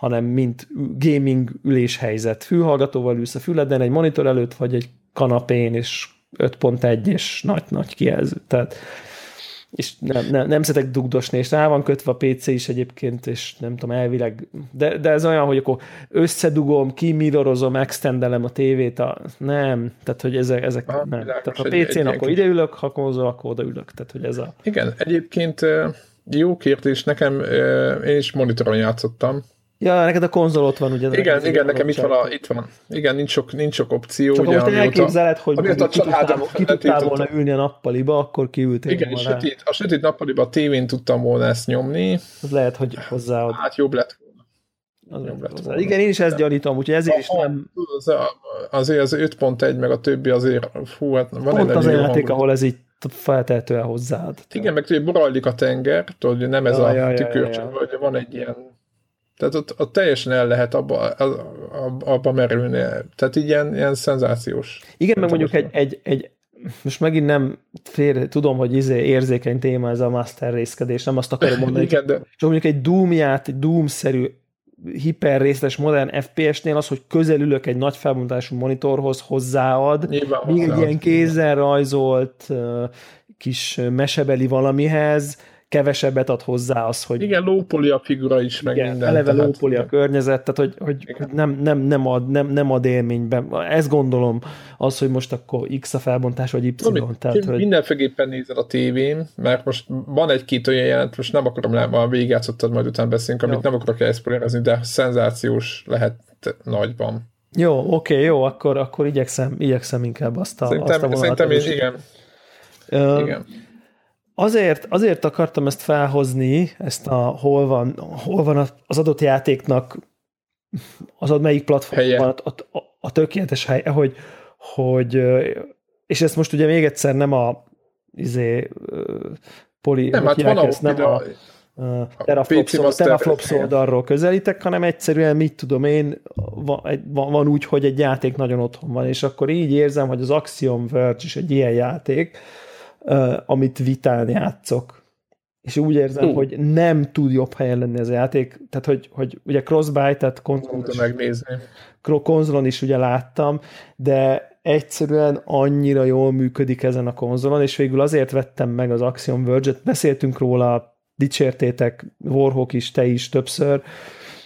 hanem mint gaming üléshelyzet. Fülhallgatóval ülsz a füleden, egy monitor előtt, vagy egy kanapén, és 5.1 és nagy-nagy kijelző. Tehát, és nem, nem, nem szeretek dugdosni, és rá van kötve a PC is egyébként, és nem tudom, elvileg, de, de ez olyan, hogy akkor összedugom, kimirorozom, extendelem a tévét, a, nem, tehát, hogy ezek, ezek ah, nem. Tehát a PC-n akkor ide ülök, ha konzol, akkor oda ülök, tehát, hogy ez a... Igen, egyébként jó kérdés, nekem, én is monitoron játszottam, Ja, neked a konzol ott van, ugye? Igen, igen, nekem itt van, a, itt van. Igen, nincs sok, nincs sok opció. Csak ugye, most elképzeled, hogy ki, tudtál, ki tudtál volna ülni a nappaliba, akkor kiültél Igen, és sötét, a sötét nappaliba a tévén tudtam volna ezt nyomni. Az lehet, hogy hozzáad. Hát jobb lett az jobb lett volna. Igen, én is ezt gyanítom, úgyhogy ezért is nem... Azért az 5.1 meg a többi azért, fú, hát van Pont az a játék, ahol ez így feltehetően hozzáad. Igen, meg tudja, borajlik a tenger, tudod, nem ez a tükör, vagy van egy ilyen tehát ott, ott teljesen el lehet abba, abba merülni. Tehát így ilyen, ilyen szenzációs. Igen, meg mondjuk egy, egy, egy, most megint nem fér, tudom, hogy izé érzékeny téma ez a master részkedés, nem azt akarom mondani. Igen, de... Csak mondjuk egy Doom ját, egy Doom-szerű hiperrészletes modern FPS-nél az, hogy közelülök egy nagy felbontású monitorhoz hozzáad, Nyilván még egy ilyen kézzel rajzolt kis mesebeli valamihez, kevesebbet ad hozzá az, hogy... Igen, lópoli a figura is, meg igen, minden. eleve tehát, lópoli a környezet, tehát hogy, hogy, nem, nem, nem, ad, nem, nem ad élményben. Ezt gondolom, az, hogy most akkor X a felbontás, vagy Y. Ami, tehát, hogy... Mindenféleképpen nézed a tévén, mert most van egy-két olyan jelent, most nem akarom le, a végigjátszottad, majd utána beszélünk, amit jó. nem akarok elszpoilerezni, de szenzációs lehet nagyban. Jó, oké, jó, akkor, akkor igyekszem, igyekszem inkább azt a, szerintem, azt a Szerintem én, igen. Uh, igen. Azért, azért akartam ezt felhozni, ezt a hol van, hol van az adott játéknak az ad melyik platformon van a, a, a tökéletes hely, hogy, hogy és ezt most ugye még egyszer nem a izé, poli, nem, hát van ezt, nem a, a teraflops, teraflops oldalról közelítek, hanem egyszerűen mit tudom én, van, van, van úgy, hogy egy játék nagyon otthon van, és akkor így érzem, hogy az Axiom Verge is egy ilyen játék, amit vitán játszok. És úgy érzem, uh. hogy nem tud jobb helyen lenni ez a játék. Tehát, hogy, hogy ugye crossbuy, tehát konzolon is, megnézni. konzolon is ugye láttam, de egyszerűen annyira jól működik ezen a konzolon, és végül azért vettem meg az Axiom Verge-et, beszéltünk róla, dicsértétek, Warhawk is, te is többször,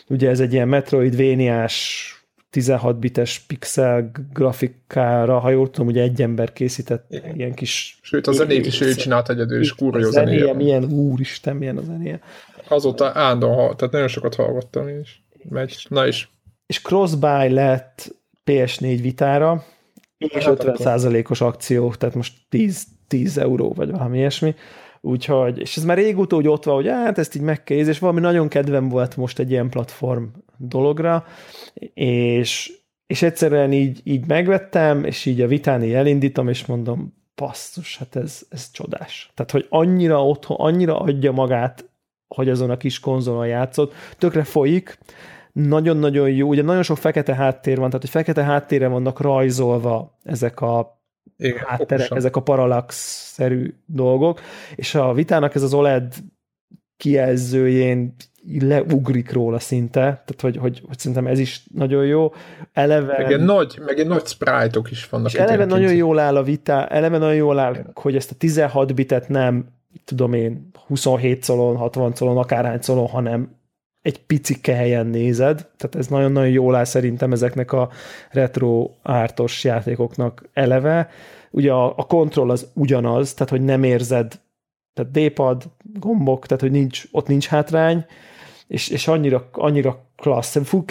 ugye ez egy ilyen Metroidvaniás 16 bites pixel grafikára, ha jól tudom, ugye egy ember készített Igen. ilyen kis... Sőt, a zenét is ő csinált egyedül, és kurva jó zenéje. zenéje. Milyen, úristen, milyen a zenéje. Azóta állandóan, tehát nagyon sokat hallgattam én is. Megy. Na is. És crossbuy lett PS4 vitára, és hát 50%-os akció, tehát most 10, 10 euró, vagy valami ilyesmi. Úgyhogy, és ez már régóta úgy ott van, hogy hát ezt így meg kell és valami nagyon kedvem volt most egy ilyen platform dologra, és, és egyszerűen így, így megvettem, és így a vitán így elindítom, és mondom, passzus, hát ez, ez csodás. Tehát, hogy annyira otthon, annyira adja magát, hogy azon a kis konzolon játszott, tökre folyik, nagyon-nagyon jó, ugye nagyon sok fekete háttér van, tehát hogy fekete háttérre vannak rajzolva ezek a igen, hátterek, okosan. ezek a parallax-szerű dolgok, és a vitának ez az OLED kijelzőjén leugrik róla szinte, tehát hogy, hogy, hogy szerintem ez is nagyon jó. Eleve... Meg egy nagy, meg egy nagy sprite-ok is vannak. És eleve nagyon jól áll a vita, eleve nagyon jól áll, hogy ezt a 16 bitet nem, tudom én, 27 szolon, 60 szolon, akárhány szolon, hanem egy picike helyen nézed, tehát ez nagyon-nagyon jól áll szerintem ezeknek a retro ártos játékoknak eleve. Ugye a, a kontroll az ugyanaz, tehát hogy nem érzed, tehát D-pad, gombok, tehát hogy nincs, ott nincs hátrány, és, és annyira, annyira klassz. Fú,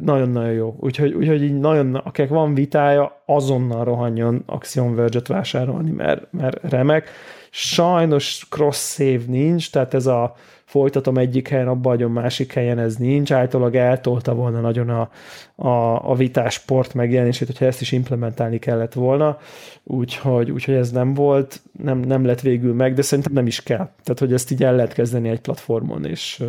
nagyon-nagyon jó. Úgyhogy, úgyhogy így nagyon, akinek van vitája, azonnal rohanjon Axiom Verge-et vásárolni, mert, mert remek. Sajnos cross save nincs, tehát ez a folytatom egyik helyen, abba hagyom másik helyen, ez nincs. Általában eltolta volna nagyon a, a, a vitás sport megjelenését, hogyha ezt is implementálni kellett volna. Úgyhogy, úgyhogy ez nem volt, nem, nem lett végül meg, de szerintem nem is kell. Tehát, hogy ezt így el lehet kezdeni egy platformon, és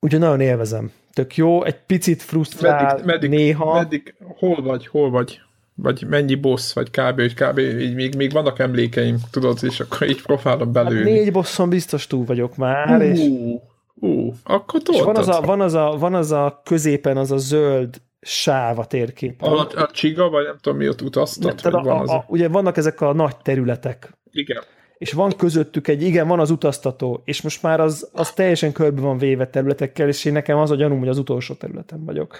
úgyhogy nagyon élvezem. Tök jó, egy picit frusztrál meddig, meddig, néha. Meddig, hol vagy, hol vagy? vagy mennyi boss, vagy kb. hogy kb. így még, még vannak emlékeim, tudod, és akkor így próbálom belőni. Hát négy bosson biztos túl vagyok már, uh, és... Uh, akkor és van az, a, van, az a, van az a középen az a zöld sáv a térképen. A, a csiga, vagy nem tudom mi ott utaztat? Nem, van a, az a, a, ugye vannak ezek a nagy területek. Igen. És van közöttük egy, igen, van az utaztató, és most már az, az teljesen körbe van véve területekkel, és én nekem az a gyanúm, hogy az utolsó területen vagyok.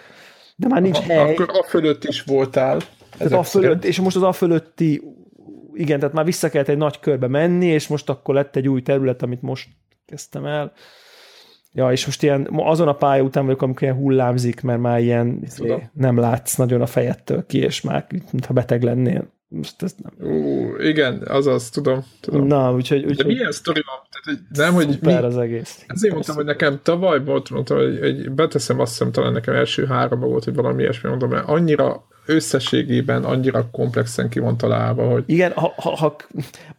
De már nincs hely. Akkor a fölött is voltál. Ez a fölött, és most az a fölötti, igen, tehát már vissza kellett egy nagy körbe menni, és most akkor lett egy új terület, amit most kezdtem el. Ja, és most ilyen, azon a pálya után vagyok, amikor ilyen hullámzik, mert már ilyen izé, nem látsz nagyon a fejettől ki, és már mintha beteg lennél. Most ez nem. Ú, igen, azaz, tudom. tudom. Na, úgyhogy... úgy, De milyen sztori van? Tehát, hogy nem, hogy mi, az egész. Ezért mondtam, hogy nekem tavaly volt, mondtam, hogy, hogy beteszem, azt hiszem, talán nekem első három volt, hogy valami ilyesmi mondom, mert annyira összességében annyira komplexen ki van találva, hogy... Igen, ha, ha, ha,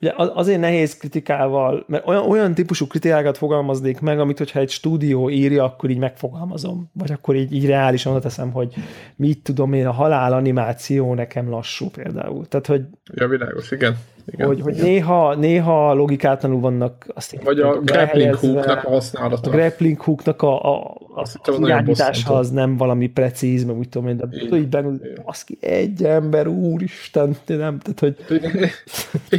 ugye azért nehéz kritikával, mert olyan, olyan típusú kritikákat fogalmaznék meg, amit hogyha egy stúdió írja, akkor így megfogalmazom. Vagy akkor így, így reálisan teszem, hogy mit tudom én, a halál animáció nekem lassú például. Tehát, hogy... Ja, világos, igen. Igen, hogy, hogy néha, néha logikátlanul vannak azt Vagy a grappling hooknak a használata. A grappling hooknak a, a, a, a irányítása az nem valami precíz, meg úgy tudom én, de így az ki egy ember, úristen, nem, tehát hogy...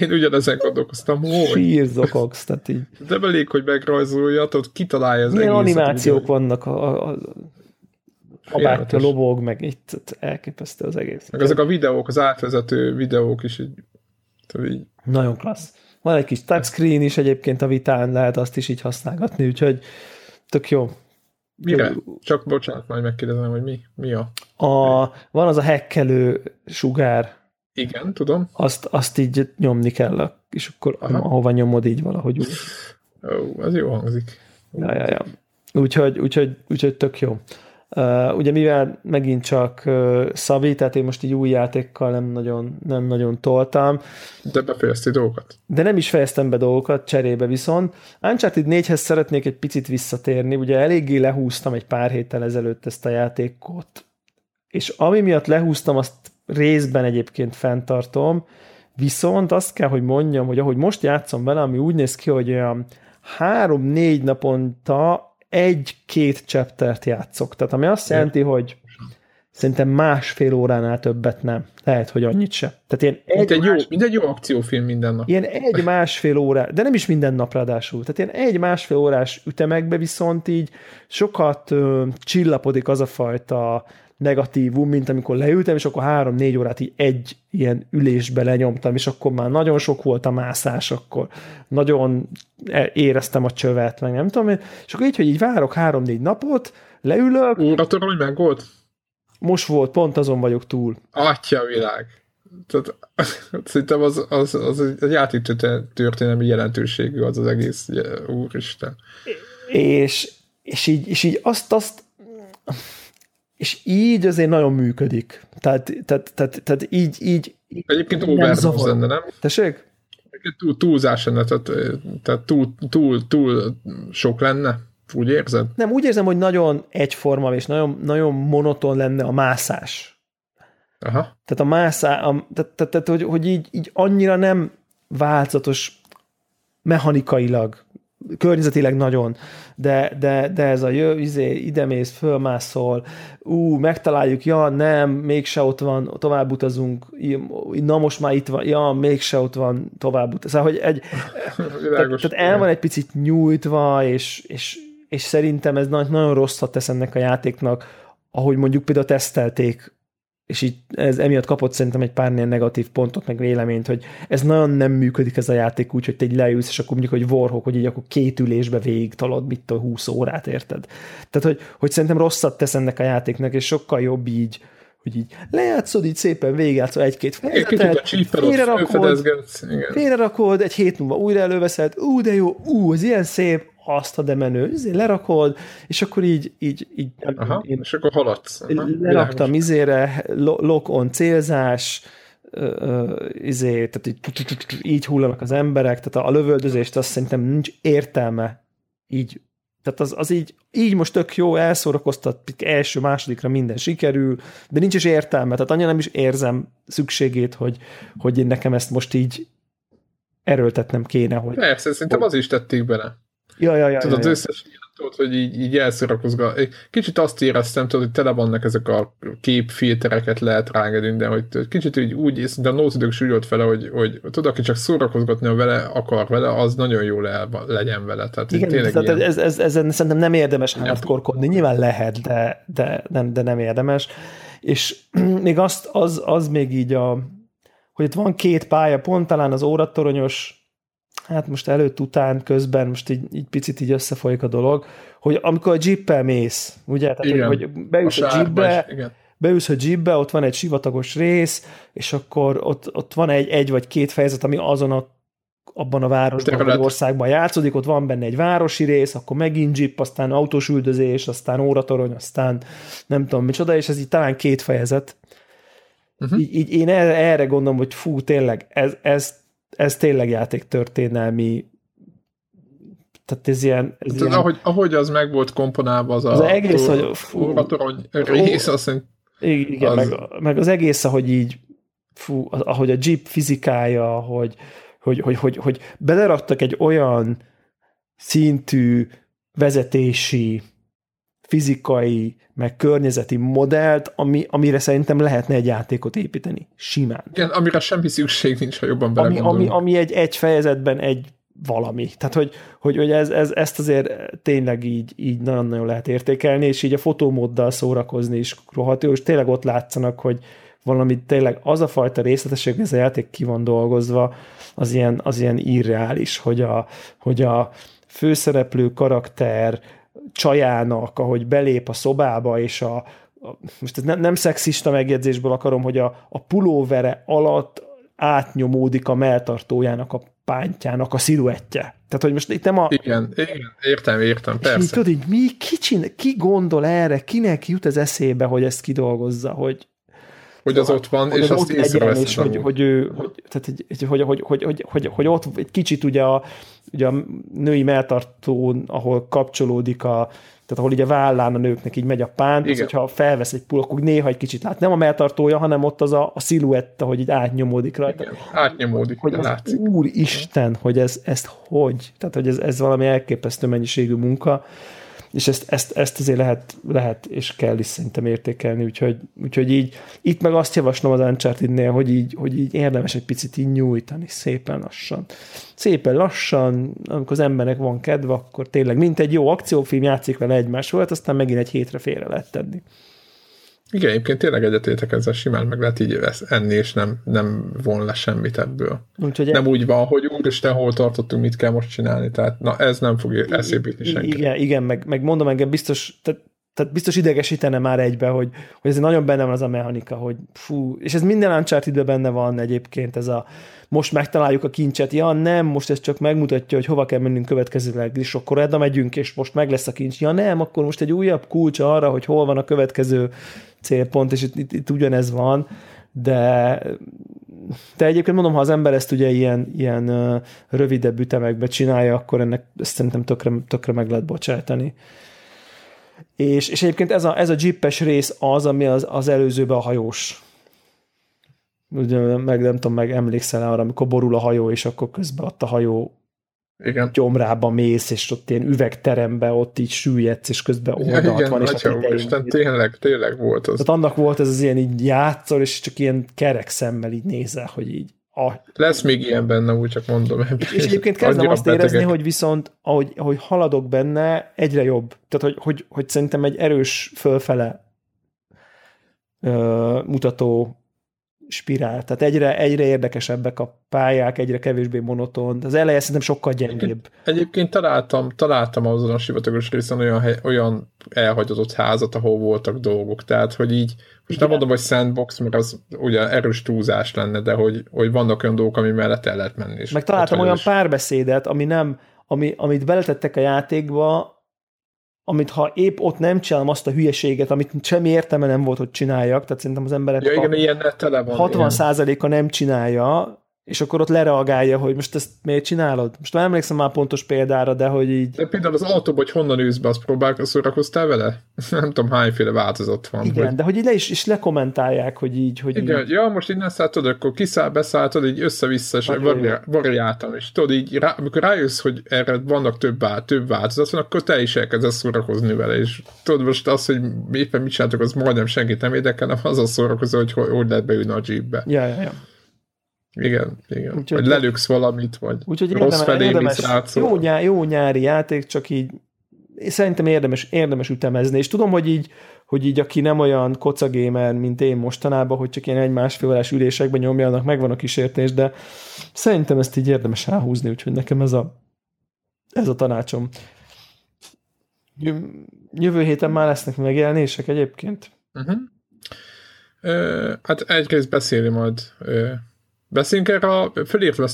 Én ugyanezen gondolkoztam, hogy... Sírzokogsz, tehát így. De elég, hogy megrajzolja, tudod, kitalálja az Milyen egészet, animációk ugye? vannak a, a, a bátyja lobog, meg itt elképesztő az egész. Meg ezek a videók, az átvezető videók is így így. Nagyon klassz. Van egy kis touchscreen is egyébként a vitán, lehet azt is így használgatni, úgyhogy tök jó. Mire? Csak bocsánat, majd megkérdezem, hogy mi, mi a... a van az a hekkelő sugár. Igen, tudom. Azt, azt így nyomni kell, és akkor Aha. ahova nyomod így valahogy úgy. Ó, ez jó hangzik. Ja, ja, ja. Úgyhogy, úgyhogy, úgyhogy tök jó. Uh, ugye mivel megint csak uh, Szabi, tehát én most így új játékkal nem nagyon, nem nagyon toltam. De befejezti dolgokat. De nem is fejeztem be dolgokat, cserébe viszont. Uncharted 4-hez szeretnék egy picit visszatérni, ugye eléggé lehúztam egy pár héttel ezelőtt ezt a játékot, és ami miatt lehúztam, azt részben egyébként fenntartom, viszont azt kell, hogy mondjam, hogy ahogy most játszom vele, ami úgy néz ki, hogy olyan három-négy naponta egy-két chaptert játszok. Tehát ami azt jelenti, hogy szerintem másfél óránál többet nem. Lehet, hogy annyit se. Tehát ilyen egy, mint, egy más, jó, mint egy jó akciófilm minden nap. Ilyen egy másfél órá, de nem is minden nap ráadásul. Tehát ilyen egy másfél órás ütemekbe viszont így sokat ö, csillapodik az a fajta negatívum, mint amikor leültem, és akkor három-négy órát így egy ilyen ülésbe lenyomtam, és akkor már nagyon sok volt a mászás, akkor nagyon éreztem a csövet, meg nem tudom, és akkor így, hogy így várok három-négy napot, leülök. Óratok, hogy meg volt? Most volt, pont azon vagyok túl. Atya világ. Tehát, szerintem az, az, az egy játék történelmi jelentőségű az az egész, úristen. És, és így, és így azt, azt és így azért nagyon működik. Tehát, tehát, tehát, tehát így, így Egyébként overdose lenne, nem? Tessék? Túl, túlzás lenne, tehát, tehát túl, túl, túl sok lenne. Úgy érzed? Nem, úgy érzem, hogy nagyon egyforma, és nagyon, nagyon monoton lenne a mászás. Aha. Tehát a mászás, tehát, tehát, tehát hogy, hogy így, így annyira nem változatos mechanikailag környezetileg nagyon, de, de, de ez a jö, izé, idemész, fölmászol, ú, megtaláljuk, ja, nem, mégse ott van, tovább utazunk, na most már itt van, ja, mégse ott van, tovább utazunk. Szóval, hogy egy, tehát, tehát el van egy picit nyújtva, és, és, és szerintem ez nagyon rosszat tesz ennek a játéknak, ahogy mondjuk például tesztelték és így ez emiatt kapott szerintem egy pár negatív pontot, meg véleményt, hogy ez nagyon nem működik ez a játék úgy, hogy te egy leülsz, és akkor mondjuk, hogy Warhawk, hogy így akkor két ülésbe végig talad, mit a 20 órát, érted? Tehát, hogy, hogy szerintem rosszat tesz ennek a játéknak, és sokkal jobb így, hogy így lejátszod, így szépen végigjátszol egy-két fejezetet, félrerakod, félrerakod, egy hét múlva újra előveszed, ú, de jó, ú, ez ilyen szép, azt a de menő, ezért lerakod, és akkor így, így, így Aha, én és akkor haladsz. Aha, leraktam izére, lock-on célzás, izé, tehát így, így hullanak az emberek, tehát a lövöldözést azt szerintem nincs értelme így tehát az, az így, így most tök jó, elszórakoztat, első, másodikra minden sikerül, de nincs is értelme, tehát annyira nem is érzem szükségét, hogy, hogy én nekem ezt most így erőltetnem kéne. Hogy, Persze, szerintem az is tették bele. Ja, ja, ja, Tudod, ja, ja. az összes tudod, hogy így, így elszórakozga. Kicsit azt éreztem, tudod, hogy tele vannak ezek a képfiltereket lehet rágedni, de hogy kicsit úgy, úgy de a Dog úgy vele, hogy, hogy tudod, aki csak szórakozgatni vele, akar vele, az nagyon jó le, legyen vele. Tehát Igen, tényleg tehát ilyen... ez, ez, ezen szerintem nem érdemes hardcore nyilván lehet, de, de, nem, de nem érdemes. És még azt, az, az még így a, hogy itt van két pálya, pont talán az óratoronyos hát most előtt, után, közben, most így, így picit így összefolyik a dolog, hogy amikor a jeeppel mész, ugye, tehát igen, hogy, hogy beülsz a, a jeepbe, beülsz a jeepbe, ott van egy sivatagos rész, és akkor ott, ott van egy, egy vagy két fejezet, ami azon a abban a városban, vagy országban játszódik, ott van benne egy városi rész, akkor megint jeep, aztán autós üldözés, aztán óratorony, aztán nem tudom micsoda, és ez így talán két fejezet. Uh-huh. Így, így én erre, erre gondolom, hogy fú, tényleg, ez, ez ez tényleg játéktörténelmi tehát ez ilyen... Ez tehát ilyen... Ahogy, ahogy az meg volt komponálva, az, az a egész, hogy, fú, rész, azt mondja, igen, az... Meg, meg, az egész, ahogy így fú, ahogy a Jeep fizikája, hogy, hogy, hogy, hogy, hogy beleraktak egy olyan szintű vezetési, fizikai, meg környezeti modellt, ami, amire szerintem lehetne egy játékot építeni. Simán. Igen, amire semmi szükség nincs, ha jobban ami, ami, ami egy, egy fejezetben egy valami. Tehát, hogy, hogy, hogy ez, ez, ezt azért tényleg így, így nagyon-nagyon lehet értékelni, és így a fotómóddal szórakozni is rohadt jó, és tényleg ott látszanak, hogy valami tényleg az a fajta részletesség, hogy ez a játék ki van dolgozva, az ilyen, az ilyen irreális, hogy a, hogy a főszereplő karakter csajának, ahogy belép a szobába, és a, a most ez nem, nem szexista megjegyzésből akarom, hogy a, a pulóvere alatt átnyomódik a melltartójának, a pántjának a sziluettje. Tehát, hogy most itt nem a... Igen, igen, értem, értem, persze. És tudod, így mi, ki, csin, ki gondol erre, kinek jut az eszébe, hogy ezt kidolgozza, hogy hogy az ott van, és azt észrevesz. Hogy, hogy, ő, hogy, tehát, hogy, hogy, hogy, hogy, hogy, hogy, hogy, ott egy kicsit ugye a, ugye a női melltartón, ahol kapcsolódik a, tehát ahol így a vállán a nőknek így megy a pánt, az, hogyha felvesz egy pull, akkor néha egy kicsit lát. Nem a melltartója, hanem ott az a, a sziluetta, hogy így átnyomódik rajta. Igen, átnyomódik, hogy az látszik. Úr Isten, hogy ez, ezt hogy? Tehát, hogy ez, ez valami elképesztő mennyiségű munka és ezt, ezt, ezt azért lehet, lehet és kell is szerintem értékelni, úgyhogy, úgyhogy így, itt meg azt javaslom az uncharted hogy így, hogy így érdemes egy picit így nyújtani, szépen lassan. Szépen lassan, amikor az embernek van kedve, akkor tényleg, mint egy jó akciófilm játszik vele egymás volt, aztán megint egy hétre félre lehet tenni. Igen, egyébként tényleg egyetétek ezzel simán meg lehet így enni, és nem, nem von le semmit ebből. Úgyhogy nem úgy van, hogy úristen, hol tartottunk, mit kell most csinálni, tehát na ez nem fog eszébe jutni senki. Igen, igen meg, meg mondom engem biztos, tehát, tehát biztos idegesítene már egybe, hogy, hogy ez nagyon benne van az a mechanika, hogy fú, és ez minden uncharted benne van egyébként ez a most megtaláljuk a kincset, ja nem, most ez csak megmutatja, hogy hova kell mennünk következőleg, és akkor edda megyünk, és most meg lesz a kincs. Ja nem, akkor most egy újabb kulcs arra, hogy hol van a következő célpont, és itt, itt, itt ugyanez van, de de egyébként mondom, ha az ember ezt ugye ilyen, ilyen rövidebb ütemekbe csinálja, akkor ennek szerintem tökre, tökre meg lehet bocsátani. És, és egyébként ez a, ez a jeepes rész az, ami az, az előzőben a hajós ugye, meg nem tudom, meg emlékszel arra, amikor borul a hajó, és akkor közben ott a hajó igen. gyomrába mész, és ott ilyen üvegterembe ott így süllyedsz, és közben oldalt ja, igen, van. És atya, idején, Isten, tényleg, tényleg volt az. Tehát annak volt ez az ilyen így játszol, és csak ilyen kerek szemmel így nézel, hogy így a... Lesz még ilyen benne, úgy csak mondom. És, és egyébként kezdem azt betegek. érezni, hogy viszont ahogy, ahogy haladok benne, egyre jobb. Tehát, hogy, hogy, hogy szerintem egy erős fölfele ö, mutató spirál. Tehát egyre, egyre érdekesebbek a pályák, egyre kevésbé monoton. Az eleje szerintem sokkal gyengébb. Egyébként, egyébként találtam, találtam azon a sivatagos részen olyan, hely, olyan elhagyatott házat, ahol voltak dolgok. Tehát, hogy így, most Igen. nem mondom, hogy sandbox, mert az ugye erős túlzás lenne, de hogy, hogy vannak olyan dolgok, ami mellett el lehet menni. Meg találtam olyan párbeszédet, ami nem, ami, amit beletettek a játékba, amit ha épp ott nem csinálom azt a hülyeséget, amit semmi értelme nem volt, hogy csináljak, tehát szerintem az emberek ja, igen, ilyen tele van, 60%-a nem csinálja, és akkor ott lereagálja, hogy most ezt miért csinálod? Most már emlékszem már pontos példára, de hogy így... De például az autóban, hogy honnan ülsz be, azt próbálkozol, szórakoztál vele? nem tudom, hányféle változat van. Igen, hogy... de hogy így le is, is lekommentálják, hogy így... Hogy Igen, így... ja, most innen szálltad, akkor kiszáll, beszálltad, így össze-vissza, és variáltam, és tudod, így rá, amikor rájössz, hogy erre vannak több, több változat, van, akkor te is elkezdesz szórakozni vele, és tudod most az, hogy éppen mit csináltok, az majdnem senkit nem érdekel, hanem az a szórakozó, hogy hogy lehet beülni a jeepbe. Ja, ja, ja. Igen, igen. Úgyhogy, vagy lelőksz valamit, vagy úgyhogy rossz érdemes, felé érdemes, jó, nyár, jó nyári játék, csak így szerintem érdemes, érdemes ütemezni, és tudom, hogy így, hogy így aki nem olyan kocagémer, mint én mostanában, hogy csak ilyen egy-másfél órás ülésekben nyomjanak, megvan a kísértés, de szerintem ezt így érdemes elhúzni, úgyhogy nekem ez a, ez a tanácsom. Jövő héten már lesznek megjelenések egyébként? Uh-huh. Ö, hát egyrészt beszéli majd ö, Beszéljünk erre a,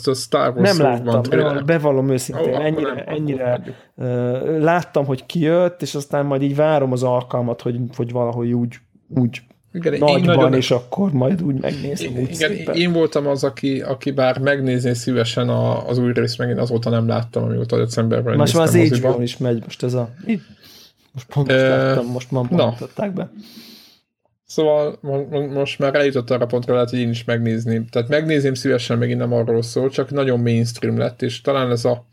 a Star Wars Nem láttam, trailer. bevallom őszintén, oh, ennyire, nem, ennyire uh, láttam, hogy kijött, és aztán majd így várom az alkalmat, hogy, hogy valahogy úgy, úgy igen, nagyban, nagyon, és akkor majd úgy megnézem. Úgy igen, szépen. én voltam az, aki, aki bár megnézni szívesen a, az új részt, megint azóta nem láttam, amióta decemberben Most már az hbo is megy, most ez a... Most pont most láttam, most ma be. Szóval most már eljutott arra pontra, lehet, hogy én is megnézni. Tehát megnézném szívesen, megint nem arról szól, csak nagyon mainstream lett, és talán ez a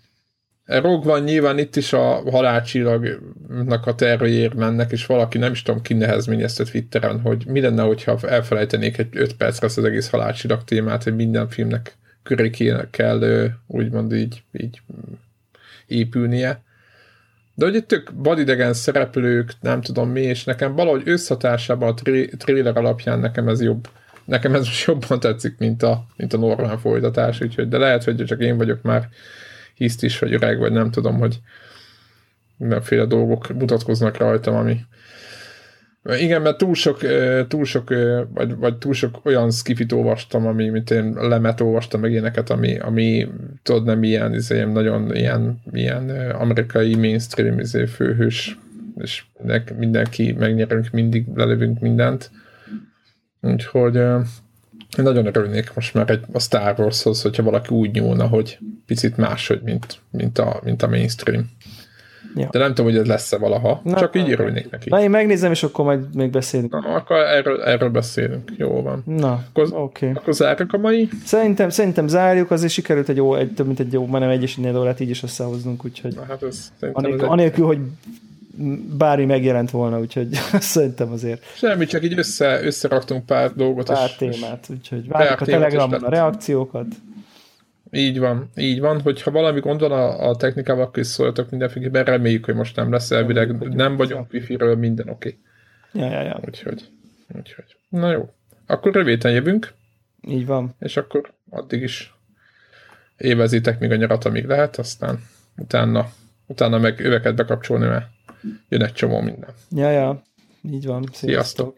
Rog van nyilván itt is a halálcsillagnak a terveiért mennek, és valaki nem is tudom ki nehezményezte Twitteren, hogy mi lenne, hogyha elfelejtenék egy 5 percre az egész halálcsillag témát, hogy minden filmnek köré kell úgymond így, így épülnie de hogy itt tök vadidegen szereplők, nem tudom mi, és nekem valahogy összhatásában a tré- trailer alapján nekem ez jobb, nekem ez most jobban tetszik, mint a, mint a normál folytatás, úgyhogy, de lehet, hogy csak én vagyok már hiszt is, vagy öreg, vagy nem tudom, hogy mindenféle dolgok mutatkoznak rajtam, ami, igen, mert túl sok, túl sok vagy, vagy túl sok olyan skifit olvastam, ami, mint én lemet olvastam, meg ilyeneket, ami, ami tudod, nem ilyen, izé, nagyon ilyen, ilyen amerikai mainstream izé, főhős, és mindenki megnyerünk, mindig lelövünk mindent. Úgyhogy nagyon örülnék most már egy, a Star Warshoz, hogyha valaki úgy nyúlna, hogy picit máshogy, mint, mint, a, mint a mainstream. Ja. De nem tudom, hogy ez lesz-e valaha. Na, Csak így örülnék neki. Na, én megnézem, és akkor majd még beszélünk. Na, akkor erről, erről beszélünk. Jó van. Na, akkor, okay. akkor zárjuk a mai? Szerintem, szerintem zárjuk, azért sikerült egy jó, egy, több mint egy jó, majdnem egy és négy órát így is összehoznunk, úgyhogy Na, hát ez, anélkül, ez anélkül, hogy bármi megjelent volna, úgyhogy szerintem azért. Semmi, csak így össze, összeraktunk pár dolgot. Pár és, témát, úgyhogy várjuk a Telegramon a reakciókat. Így van, így van. Hogyha valami gond van a, a technikával, akkor is szóljatok mindenféleképpen. Reméljük, hogy most nem lesz elvileg. Nem vagyunk wifi-ről, minden oké. Okay. Ja, ja, ja. Úgyhogy, úgyhogy. Na jó. Akkor rövidíten jövünk. Így van. És akkor addig is évezitek még a nyarat, amíg lehet, aztán utána, utána meg öveket bekapcsolni, mert jön egy csomó minden. Ja, ja. Így van. Sziasztok. Sziasztok.